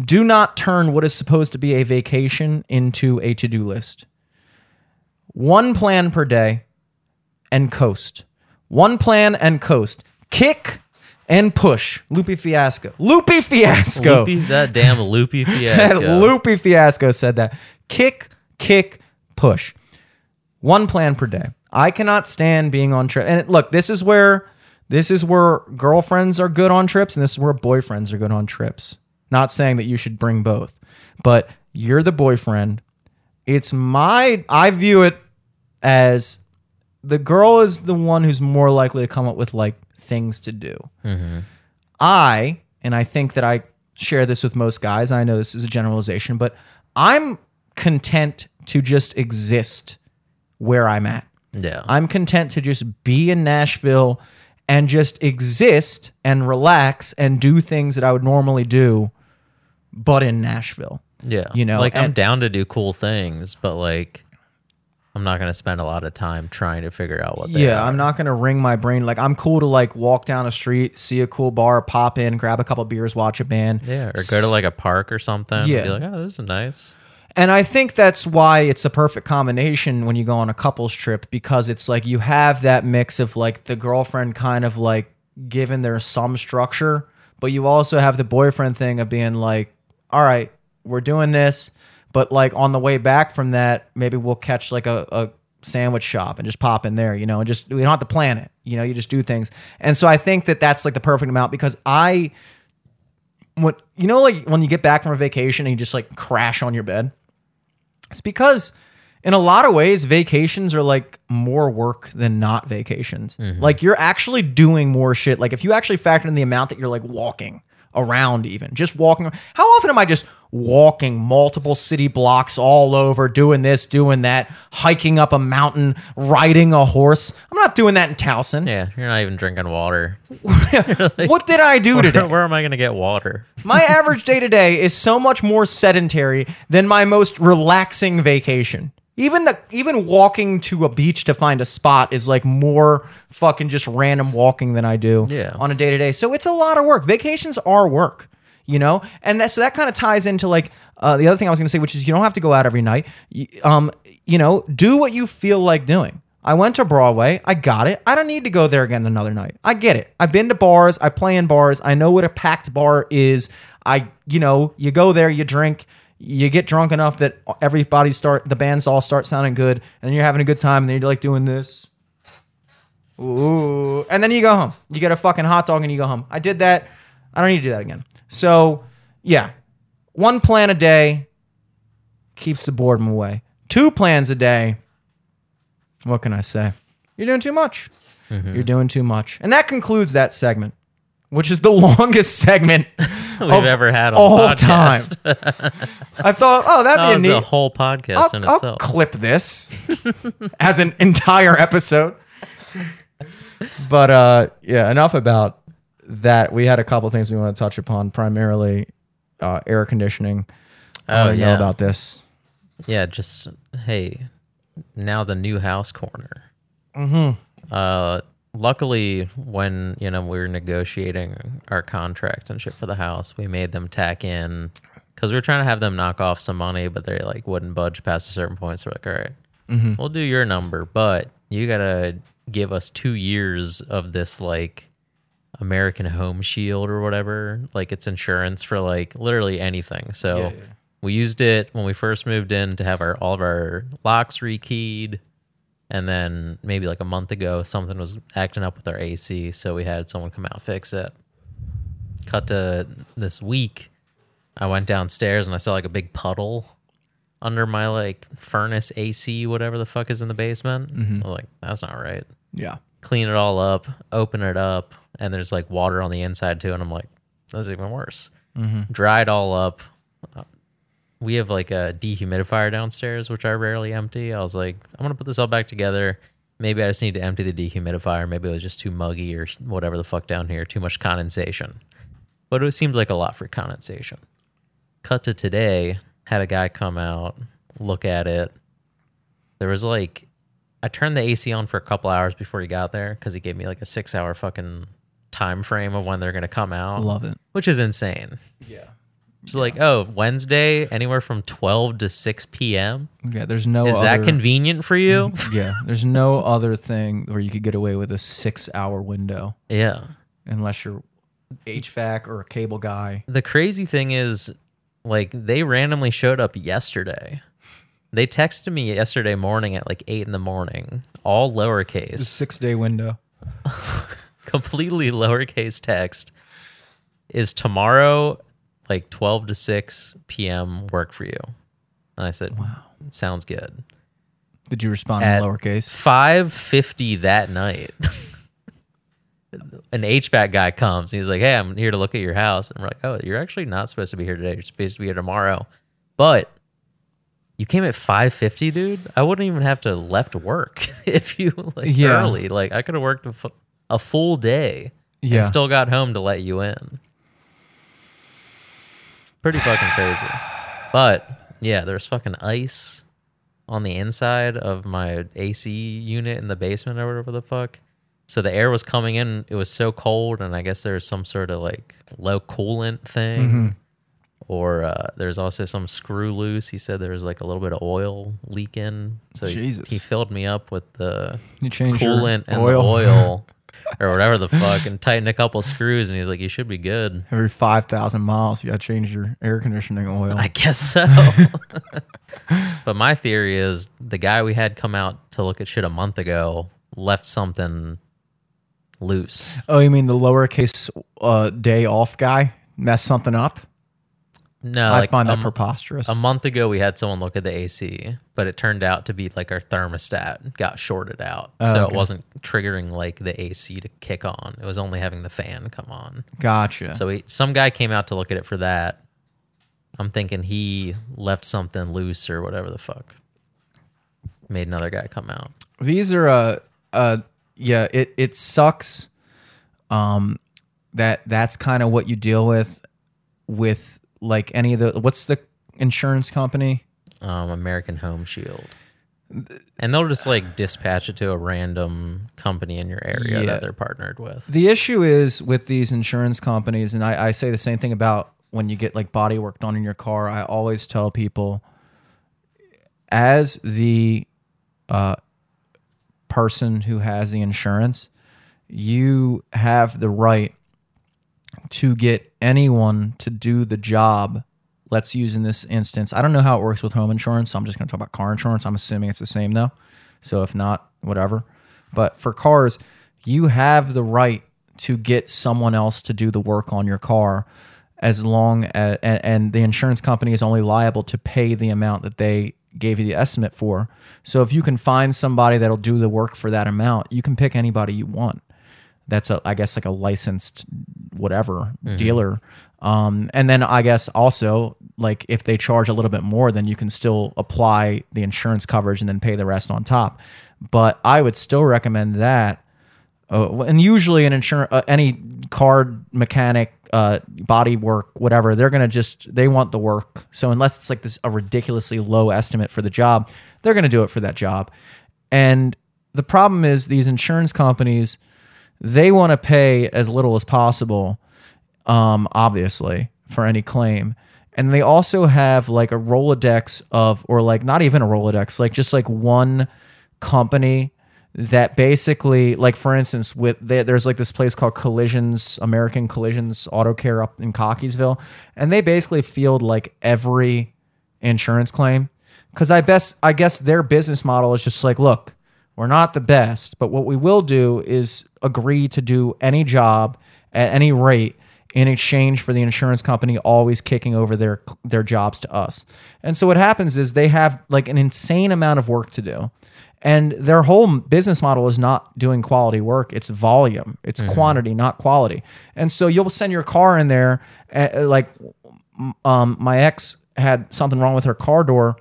Do not turn what is supposed to be a vacation into a to do list. One plan per day and coast. One plan and coast. Kick and push. Lupe Fiasco. Lupe Fiasco. Lupe, that damn Lupe That fiasco. Lupe Fiasco said that. Kick, kick, push. One plan per day. I cannot stand being on trip. And look, this is where this is where girlfriends are good on trips, and this is where boyfriends are good on trips. Not saying that you should bring both, but you're the boyfriend. It's my I view it as the girl is the one who's more likely to come up with like things to do. Mm-hmm. I, and I think that I share this with most guys, I know this is a generalization, but I'm content to just exist where I'm at. yeah. I'm content to just be in Nashville and just exist and relax and do things that I would normally do, but in Nashville. yeah. you know, like I'm down to do cool things, but like I'm not going to spend a lot of time trying to figure out what they Yeah, are. I'm not gonna ring my brain. Like I'm cool to like walk down a street, see a cool bar, pop in, grab a couple beers, watch a band. Yeah, or go to like a park or something. Yeah. Be like, oh, this is nice. And I think that's why it's a perfect combination when you go on a couples trip because it's like you have that mix of like the girlfriend kind of like given there some structure, but you also have the boyfriend thing of being like, all right, we're doing this, but like on the way back from that, maybe we'll catch like a, a sandwich shop and just pop in there, you know, and just we don't have to plan it, you know, you just do things. And so I think that that's like the perfect amount because I what you know like when you get back from a vacation and you just like crash on your bed it's because in a lot of ways, vacations are like more work than not vacations. Mm-hmm. Like you're actually doing more shit. Like if you actually factor in the amount that you're like walking around, even just walking. How often am I just walking multiple city blocks all over, doing this, doing that, hiking up a mountain, riding a horse? I'm not doing that in Towson. Yeah, you're not even drinking water. what did I do today? Where, where am I going to get water? My average day to day is so much more sedentary than my most relaxing vacation. Even the even walking to a beach to find a spot is like more fucking just random walking than I do Yeah. on a day to day. So it's a lot of work. Vacations are work, you know, and that so that kind of ties into like uh, the other thing I was going to say, which is you don't have to go out every night. You, um, you know, do what you feel like doing. I went to Broadway. I got it. I don't need to go there again another night. I get it. I've been to bars. I play in bars. I know what a packed bar is. I, you know, you go there, you drink, you get drunk enough that everybody start, the bands all start sounding good, and you're having a good time, and then you're like doing this. Ooh. And then you go home. You get a fucking hot dog and you go home. I did that. I don't need to do that again. So, yeah. One plan a day keeps the boredom away. Two plans a day. What can I say? You're doing too much. You're doing too much. And that concludes that segment, which is the longest segment We've of ever had on all the time. I thought, oh, that'd That be a neat. a whole podcast I'll, in I'll itself. clip this as an entire episode. But uh, yeah, enough about that. We had a couple things we want to touch upon, primarily uh, air conditioning. I Oh, want to know about this. Yeah, just hey, now the new house corner. Mm-hmm. Uh, luckily, when you know we were negotiating our contract and shit for the house, we made them tack in because we were trying to have them knock off some money, but they like wouldn't budge past a certain point. So we're like, all right, Mm-hmm. we'll do your number, but you gotta give us two years of this like American Home Shield or whatever. Like it's insurance for like literally anything. So Yeah, yeah. we used it when we first moved in to have our all of our locks rekeyed. And then maybe like a month ago, something was acting up with our AC, so we had someone come out and fix it. Cut to this week, I went downstairs and I saw like a big puddle under my like furnace AC, whatever the fuck is in the basement. Mm-hmm. I was like, that's not right Yeah. Clean it all up, open it up, and there's like water on the inside too. And I'm like, that's even worse. Mm-hmm. Dry it all up. We have like a dehumidifier downstairs, which I rarely empty. I was like, I'm gonna put this all back together. Maybe I just need to empty the dehumidifier. Maybe it was just too muggy or whatever the fuck down here, too much condensation. But it seemed like a lot for condensation. Cut to today, had a guy come out, look at it. There was like I turned the AC on for a couple hours before he got there because he gave me like a six hour fucking time frame of when they're gonna come out. Love it. Which is insane. Yeah. It's like, oh, Wednesday, anywhere from twelve to six PM. Yeah. There's no. Is that convenient for you? Yeah. There's no other thing where you could get away with a six hour window yeah. unless you're HVAC or a cable guy. The crazy thing is, like, they randomly showed up yesterday. They texted me yesterday morning at like eight in the morning, all lowercase, six day window. completely lowercase text. Is tomorrow like 12 to 6 p.m. work for you? And I said, wow, sounds good. Did you respond At in lowercase? 5:50 that night. An HVAC guy comes. And he's like, "Hey, I'm here to look at your house." And we're like, "Oh, you're actually not supposed to be here today. You're supposed to be here tomorrow." But you came at 5:50, dude. I wouldn't even have to left work if you like Yeah. early. Like I could have worked a, full day Yeah. and still got home to let you in. Pretty fucking crazy. But yeah, there's fucking ice on the inside of my AC unit in the basement or whatever the fuck. So the air was coming in. It was so cold, and I guess there's some sort of like low coolant thing, mm-hmm. Or uh, there's also some screw loose. He said there was like a little bit of oil leaking. So he, Jesus. he filled me up with the You changed your coolant and oil. the oil or whatever the fuck, and tightened a couple screws. And he's like, "You should be good." Every 5,000 miles, you got to change your air conditioning oil. I guess so. but my theory is the guy we had come out to look at shit a month ago left something loose. oh, you mean the lowercase uh, day off guy messed something up? No, I like find that a, preposterous. a month ago we had someone look at the AC, but it turned out to be like our thermostat got shorted out, so Oh, okay. it wasn't triggering like the AC to kick on. It was only having the fan come on. gotcha. So we, some guy came out to look at it for that. I'm thinking he left something loose or whatever the fuck. Made another guy come out. these are uh uh yeah it it sucks um that that's kind of what you deal with with like any of the what's the insurance company um, American Home Shield. And they'll just like dispatch it to a random company in your area Yeah. that they're partnered with. the issue is with these insurance companies and I, I say the same thing about when you get like body work done in your car i always tell people as the uh, person who has the insurance you have the right to get anyone to do the job let's use in this instance i don't know how it works with home insurance so i'm just going to talk about car insurance. I'm assuming it's the same though. So if not whatever. But for cars you have the right to get someone else to do the work on your car as long as and, the insurance company is only liable to pay the amount that they gave you the estimate for. So if you can find somebody that'll do the work for that amount you can pick anybody you want that's a I guess like a licensed whatever dealer. Um, and then I guess also like if they charge a little bit more, then you can still apply the insurance coverage and then pay the rest on top. But I would still recommend that. Uh, and usually an insurance, uh, any car mechanic, uh, body work, whatever, they're gonna just they want the work. So unless it's like this a ridiculously low estimate for the job, they're gonna do it for that job. And the problem is these insurance companies they want to pay as little as possible um obviously for any claim. And they also have like a rolodex of or like not even a rolodex like just like one company that basically like for instance with there- there's like this place called collisions american collisions auto care up in cockeysville and they basically field like every insurance claim. Because i best i guess their business model is just like look we're not the best but what we will do is agree to do any job at any rate in exchange for the insurance company always kicking over their their jobs to us. And so what happens is they have like an insane amount of work to do. And their whole business model is not doing quality work. It's volume. It's quantity not quality. And so you'll send your car in there uh, like um, my ex had something wrong with her car door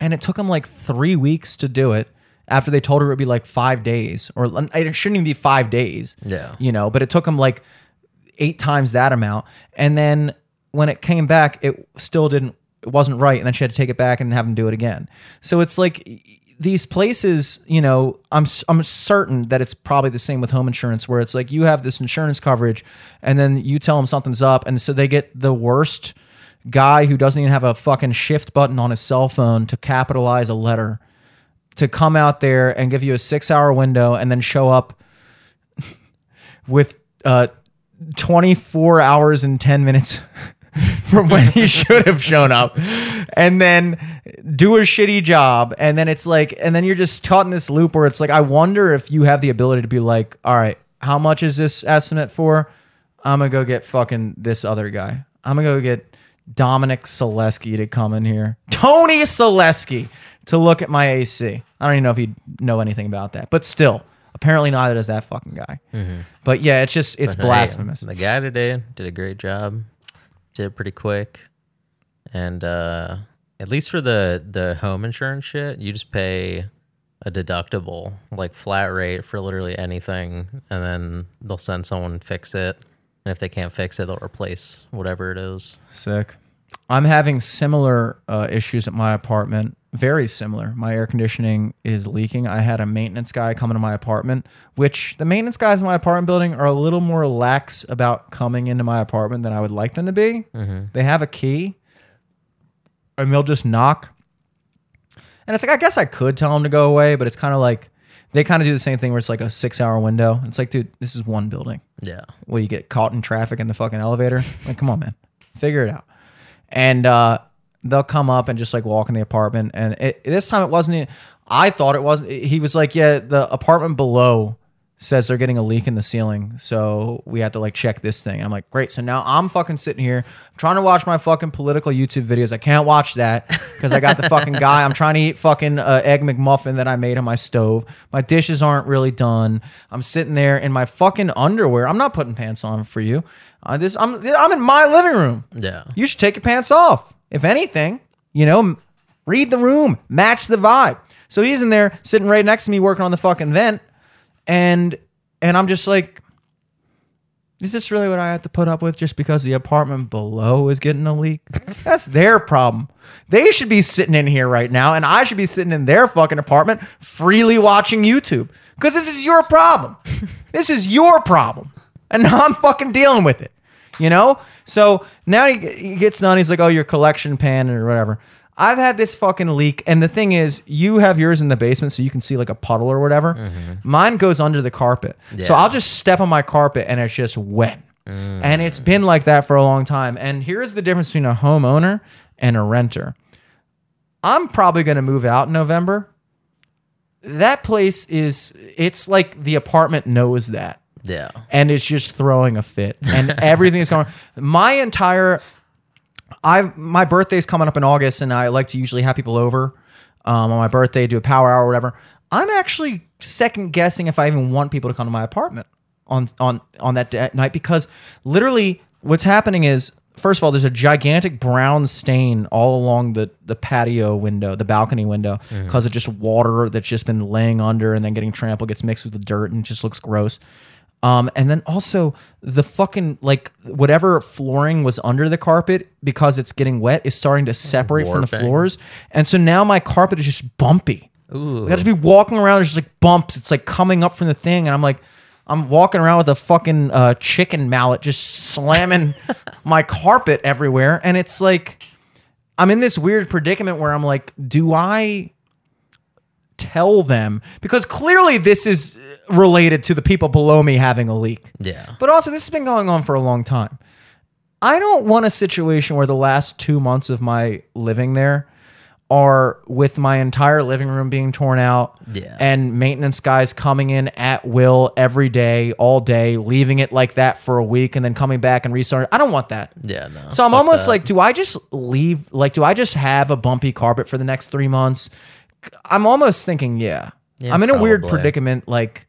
and it took them like three weeks to do it after they told her it would be like five days or it shouldn't even be five days Yeah. you know but it took them like eight times that amount and then when it came back it still didn't it wasn't right and then she had to take it back and have them do it again so it's like these places you know i'm i'm certain that it's probably the same with home insurance where it's like you have this insurance coverage and then you tell them something's up and so they get the worst guy who doesn't even have a fucking shift button on his cell phone to capitalize a letter to come out there and give you a six hour window and then show up with uh 24 hours and 10 minutes from when he should have shown up and then do a shitty job. And then it's like and then you're just caught in this loop where it's like i wonder if you have the ability to be like all right how much is this estimate for? I'm gonna go get fucking this other guy. I'm gonna go get dominic Selesky to come in here. Tony Selesky to look at my ac i don't even know if he'd know anything about that but still apparently neither does that fucking guy but yeah it's just it's But, hey, blasphemous the guy today did a great job. Did it pretty quick. And uh at least for the the home insurance shit, you just pay a deductible, like flat rate for literally anything, and then they'll send someone fix it. And if they can't fix it, they'll replace whatever it is. Sick. I'm having similar uh, issues at my apartment. Very similar. My air conditioning is leaking. I had a maintenance guy come into my apartment, which the maintenance guys in my apartment building are a little more lax about coming into my apartment than I would like them to be. They have a key and they'll just knock. And it's like, I guess I could tell them to go away, but it's kind of like they kind of do the same thing where it's like a six hour window. It's like, dude, this is one building Yeah. where you get caught in traffic in the fucking elevator. Like, come on, man, figure it out. And uh, they'll come up and just like walk in the apartment. And it, this time it wasn't. I thought it wasn't. He was like, yeah, the apartment below says they're getting a leak in the ceiling, so we had to like check this thing. I'm like, great. So now I'm fucking sitting here trying to watch my fucking political YouTube videos. I can't watch that because I got the fucking guy. I'm trying to eat fucking uh, egg McMuffin that I made on my stove. My dishes aren't really done. I'm sitting there in my fucking underwear. I'm not putting pants on for you. Uh, this I'm I'm in my living room. Yeah. You should take your pants off. If anything, you know, read the room, match the vibe. So he's in there sitting right next to me working on the fucking vent and and I'm just like is this really what I have to put up with just because the apartment below is getting a leak? That's their problem. They should be sitting in here right now, and I should be sitting in their fucking apartment freely watching YouTube. Because this is your problem. this is your problem. And I'm fucking dealing with it. You know? So now he, he gets done. He's like, oh, your collection pan or whatever. I've had this fucking leak, and the thing is, you have yours in the basement, so you can see like a puddle or whatever. Mm-hmm. Mine goes under the carpet, so Yeah. I'll just step on my carpet, and it's just wet. Mm. And it's been like that for a long time. And here's the difference between a homeowner and a renter. I'm probably going to move out in November. That place is, it's like the apartment knows that Yeah. and it's just throwing a fit. And everything is going my entire i my birthday's coming up in august and i like to usually have people over um, on my birthday do a power hour or whatever. I'm actually second guessing if i even want people to come to my apartment on on on that da- night because literally what's happening is first of all there's a gigantic brown stain all along the the patio window the balcony window because of just water that's just been laying under and then getting trampled gets mixed with the dirt and just looks gross um, and then also the fucking like whatever flooring was under the carpet because it's getting wet is starting to separate from the Warping. floors, and so now my carpet is just bumpy. Ooh. I got to be walking around. There's just like bumps. It's like coming up from the thing, and I'm like, I'm walking around with a fucking uh, chicken mallet, just slamming my carpet everywhere, and it's like I'm in this weird predicament where I'm like, do I tell them because clearly this is related to the people below me having a leak. Yeah. But also, this has been going on for a long time. I don't want a situation where the last two months of my living there are with my entire living room being torn out Yeah. and maintenance guys coming in at will every day, all day, leaving it like that for a week and then coming back and restarting. I don't want that. Yeah. No. So I'm almost that. like, do I just leave? Like, do I just have a bumpy carpet for the next three months? I'm almost thinking, yeah. Yeah, I'm in a weird predicament. Like,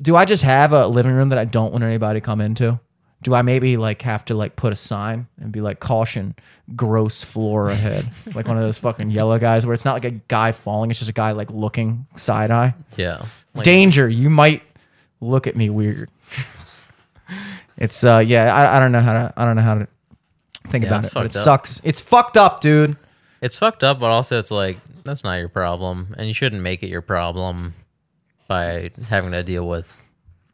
do I just have a living room that I don't want anybody to come into? Do I maybe like have to like put a sign and be like caution, gross floor ahead, like one of those fucking yellow guys where it's not like a guy falling, it's just a guy like looking side eye. Yeah. Like, Danger, you might look at me weird. it's uh yeah, I, I don't know how to I don't know how to think Yeah, about it, but it up. sucks. It's fucked up, dude. it's fucked up, but also it's like that's not your problem, and you shouldn't make it your problem by having to deal with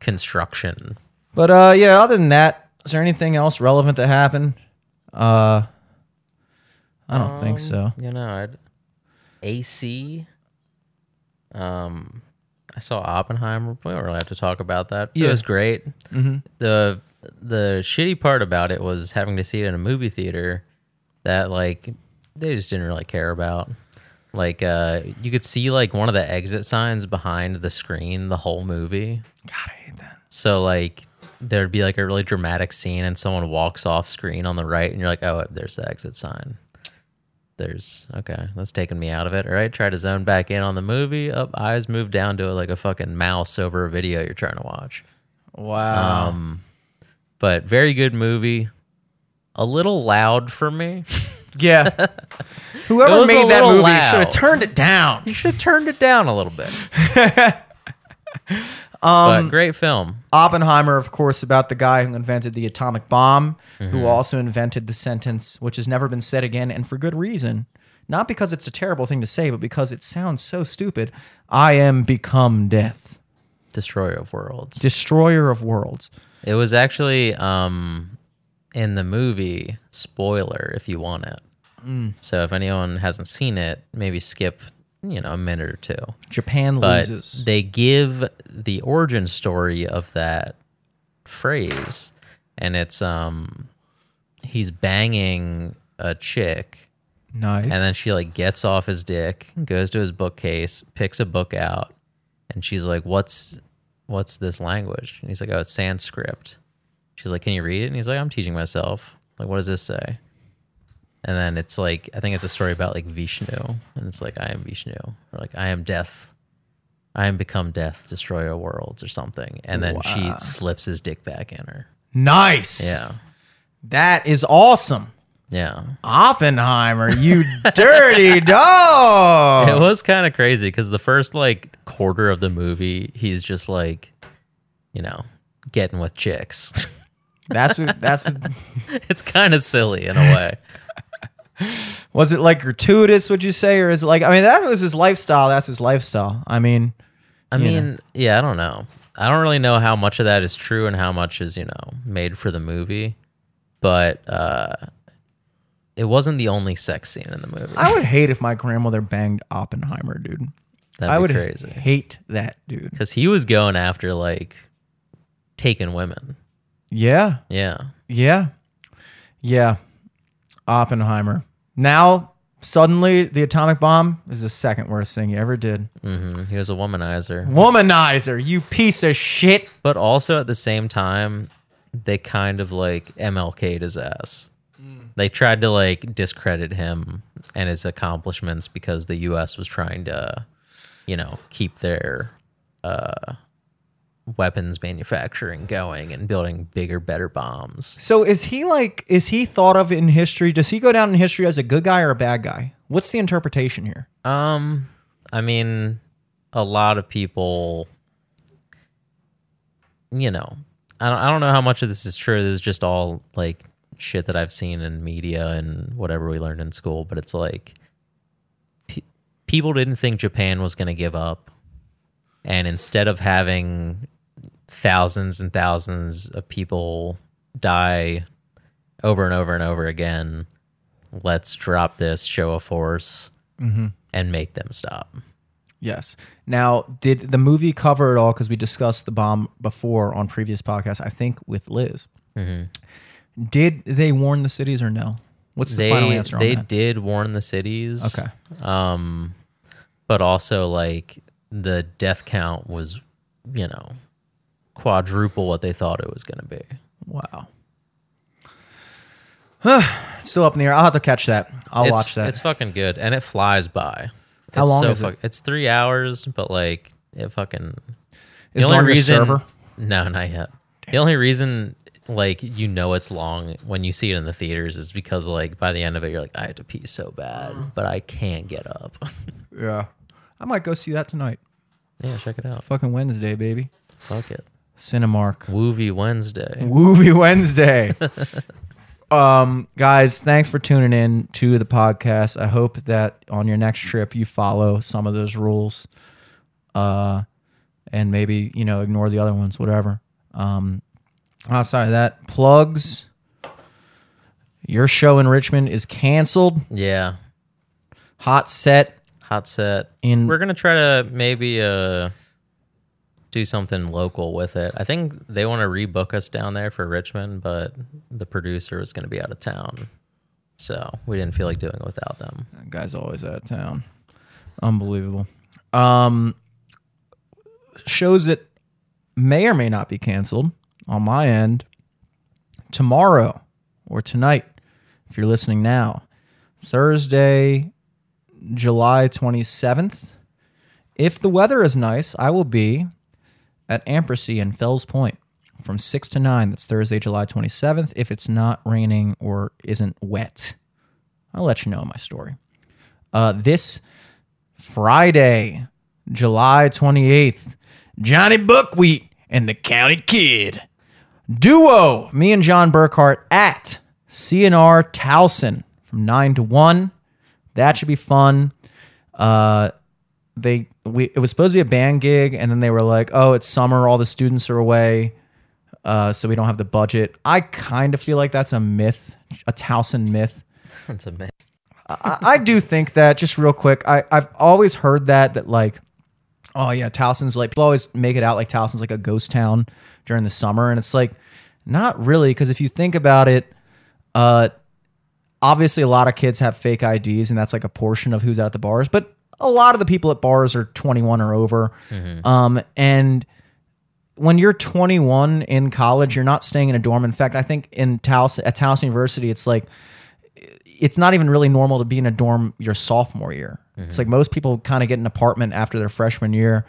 construction. But uh yeah, other than that, is there anything else relevant that happened? Uh I don't think so. You know, I'd, AC. Um, I saw Oppenheimer. We don't really have to talk about that. Yeah. It was great. The the shitty part about it was having to see it in a movie theater that like they just didn't really care about. Like uh you could see like one of the exit signs behind the screen the whole movie. God, I hate that. So like there'd be like a really dramatic scene and someone walks off screen on the right and you're like, "Oh, there's the exit sign." There's okay, that's taking me out of it. All right, try to zone back in on the movie. Up, eyes move down to it like a fucking mouse over a video you're trying to watch. Wow. Um, but very good movie. A little loud for me. yeah. Whoever was a made that little movie loud. should have turned it down. You should have turned it down a little bit. but great film. Oppenheimer, of course, about the guy who invented the atomic bomb, Mm-hmm. who also invented the sentence, which has never been said again, and for good reason. Not because it's a terrible thing to say, but because it sounds so stupid. I am become death, Destroyer of Worlds. destroyer of worlds. It was actually um in the movie. Spoiler if you want it. Mm. So if anyone hasn't seen it, maybe skip you know a minute or two. Japan But loses. they give the origin story of that phrase, and it's um he's banging a chick Nice. and then she like gets off his dick, goes to his bookcase, picks a book out, and she's like, "What's what's this language? And he's like, oh, it's Sanskrit. She's like, can you read it? And he's like, I'm teaching myself. Like, what does this say? And then it's like, I think it's a story about like Vishnu. And it's like, I am Vishnu. Or like, I am death. I am become death, destroyer of worlds or something. And then she slips his dick back in her. Nice. Yeah. That is awesome. Yeah. Oppenheimer, you dirty dog. It was kind of crazy because the first like quarter of the movie, he's just like, you know, getting with chicks. That's what, that's what, it's kind of silly in a way. was it like gratuitous? Would you say, or is it like? I mean, that was his lifestyle. That's his lifestyle. I mean, I mean, yeah, I don't know. I don't really know how much of that is true and how much is, you know, made for the movie. But uh it wasn't the only sex scene in the movie. I would hate if my grandmother banged Oppenheimer, dude. That'd I be would crazy. hate that, dude. Because he was going after like taking women. Yeah, Yeah. yeah, yeah. Oppenheimer. Now, suddenly, the atomic bomb is the second worst thing you ever did. Mm-hmm. He was a womanizer. Womanizer, you piece of shit. But also at the same time, they kind of like MLK'd his ass. They tried to like discredit him and his accomplishments because the US was trying to, you know, keep their uh, weapons manufacturing going and building bigger, better bombs. So, is he like? Is he thought of in history? Does he go down in history as a good guy or a bad guy? What's the interpretation here? Um, I mean, a lot of people, you know, I don't, I don't know how much of this is true. This is just all like shit that I've seen in media and whatever we learned in school. But it's like pe- people didn't think Japan was going to give up, and instead of having thousands and thousands of people die over and over and over again, let's drop this show of force and make them stop. Yes. Now, did the movie cover it all? Because we discussed the bomb before on previous podcasts. I think with Liz. Did they warn the cities or no? What's the they final answer on they that? did warn the cities. Okay. Um, but also like the death count was, you know, quadruple what they thought it was going to be. Wow. Still up in the air. I'll have to catch that. I'll it's, watch that. It's fucking good, and it flies by. How It's long so is it? fuck- It's three hours, but like it fucking. Is it on your server? No, not yet. The only reason like you know it's long when you see it in the theaters is because like by the end of it you're like I had to pee so bad, Uh-huh. but I can't get up. Yeah. I might go see that tonight. yeah, check it out. Fucking Wednesday, baby. Fuck it. Cinemark. Woovie Wednesday. Woovie Wednesday. um, guys, thanks for tuning in to the podcast. I hope that on your next trip you follow some of those rules, uh, and maybe you know ignore the other ones, whatever. Um, outside of that, plugs. Your show in Richmond is canceled. Yeah. Hot set Hot set. in We're gonna try to maybe uh do something local with it. I think they want to rebook us down there for Richmond, but the producer was gonna be out of town. So we didn't feel like doing it without them. That guy's always out of town. Unbelievable. Um, shows that may or may not be canceled on my end tomorrow or tonight, if you're listening now, Thursday, July 27th. If the weather is nice, I will be at Ampersea in Fells Point from 6 to 9. That's Thursday, July 27th. If it's not raining or isn't wet, I'll let you know my story. Uh, this Friday, July 28th, Johnny Buckwheat and the County Kid. Duo, me and John Burkhart at CNR Towson from 9 to 1. That should be fun. Uh, they we it was supposed to be a band gig and then they were like, "Oh, it's summer, all the students are away." Uh, so we don't have the budget. I kind of feel like that's a myth, a Towson myth. That's a myth. I, I do think that just real quick. I I've always heard that that like, oh yeah, Towson's like people always make it out like Towson's like a ghost town during the summer, and it's like not really because if you think about it, uh, obviously a lot of kids have fake IDs, and that's like a portion of who's at the bars, but a lot of the people at bars are 21 or over, um, and when you're 21 in college, you're not staying in a dorm. In fact, I think in Towson at Towson University, it's like it's not even really normal to be in a dorm your sophomore year. It's like most people kind of get an apartment after their freshman year.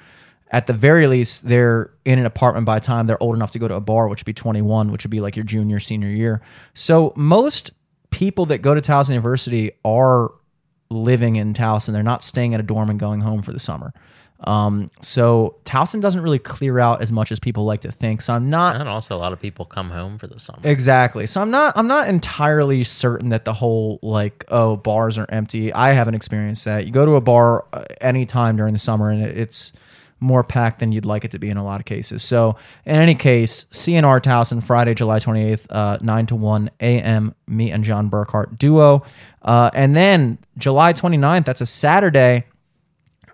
At the very least, they're in an apartment by the time they're old enough to go to a bar, which would be 21, which would be like your junior, senior year. So most people that go to Towson University are living in Towson. They're not staying at a dorm and going home for the summer. Um, so Towson doesn't really clear out as much as people like to think. So I'm not And also, a lot of people come home for the summer. Exactly. So I'm not I'm not entirely certain that the whole like oh bars are empty. I haven't experienced that. You go to a bar uh, anytime during the summer and it's more packed than you'd like it to be in a lot of cases. So in any case, CNR Towson Friday, July 28th, uh, 9 to 1 a.m. Me and John Burkhart duo. Uh, and then July 29th, that's a Saturday.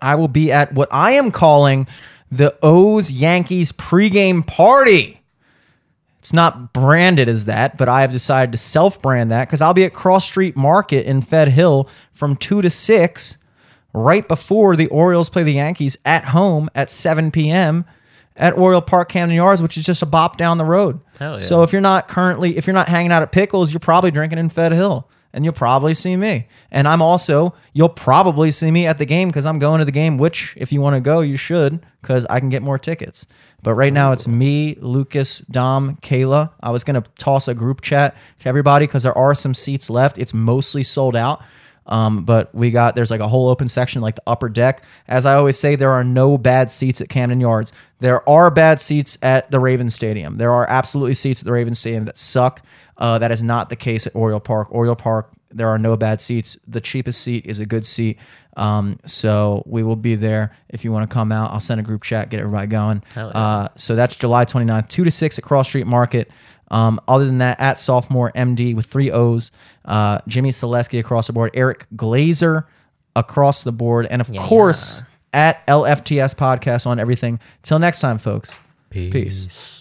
I will be at what I am calling the O's Yankees pregame party. It's not branded as that, but I have decided to self brand that because I'll be at Cross Street Market in Fed Hill from 2 to 6, right before the Orioles play the Yankees at home at 7 p.m. at Oriole Park Camden Yards, which is just a bop down the road. Hell yeah. So if you're not currently, if you're not hanging out at Pickles, you're probably drinking in Fed Hill. And you'll probably see me. And I'm also, you'll probably see me at the game because I'm going to the game, which, if you want to go, you should because I can get more tickets. But right now it's me, Lucas, Dom, Kayla. I was going to toss a group chat to everybody because there are some seats left. It's mostly sold out. Um, but we got there's like a whole open section, like the upper deck. As I always say, there are no bad seats at Camden Yards. There are bad seats at the Ravens Stadium. There are absolutely seats at the Ravens Stadium that suck. Uh, that is not the case at Oriole Park. Oriole Park, there are no bad seats. The cheapest seat is a good seat. Um, so we will be there if you want to come out. I'll send a group chat, get everybody going. Yeah. Uh, so that's July 29th, 2 to 6 at Cross Street Market. Um, other than that, at sophomore MD with three O's, uh, Jimmy Selesky across the board, Eric Glazer across the board, and of Yeah. course at LFTS podcast on everything. Till next time, folks. Peace. Peace.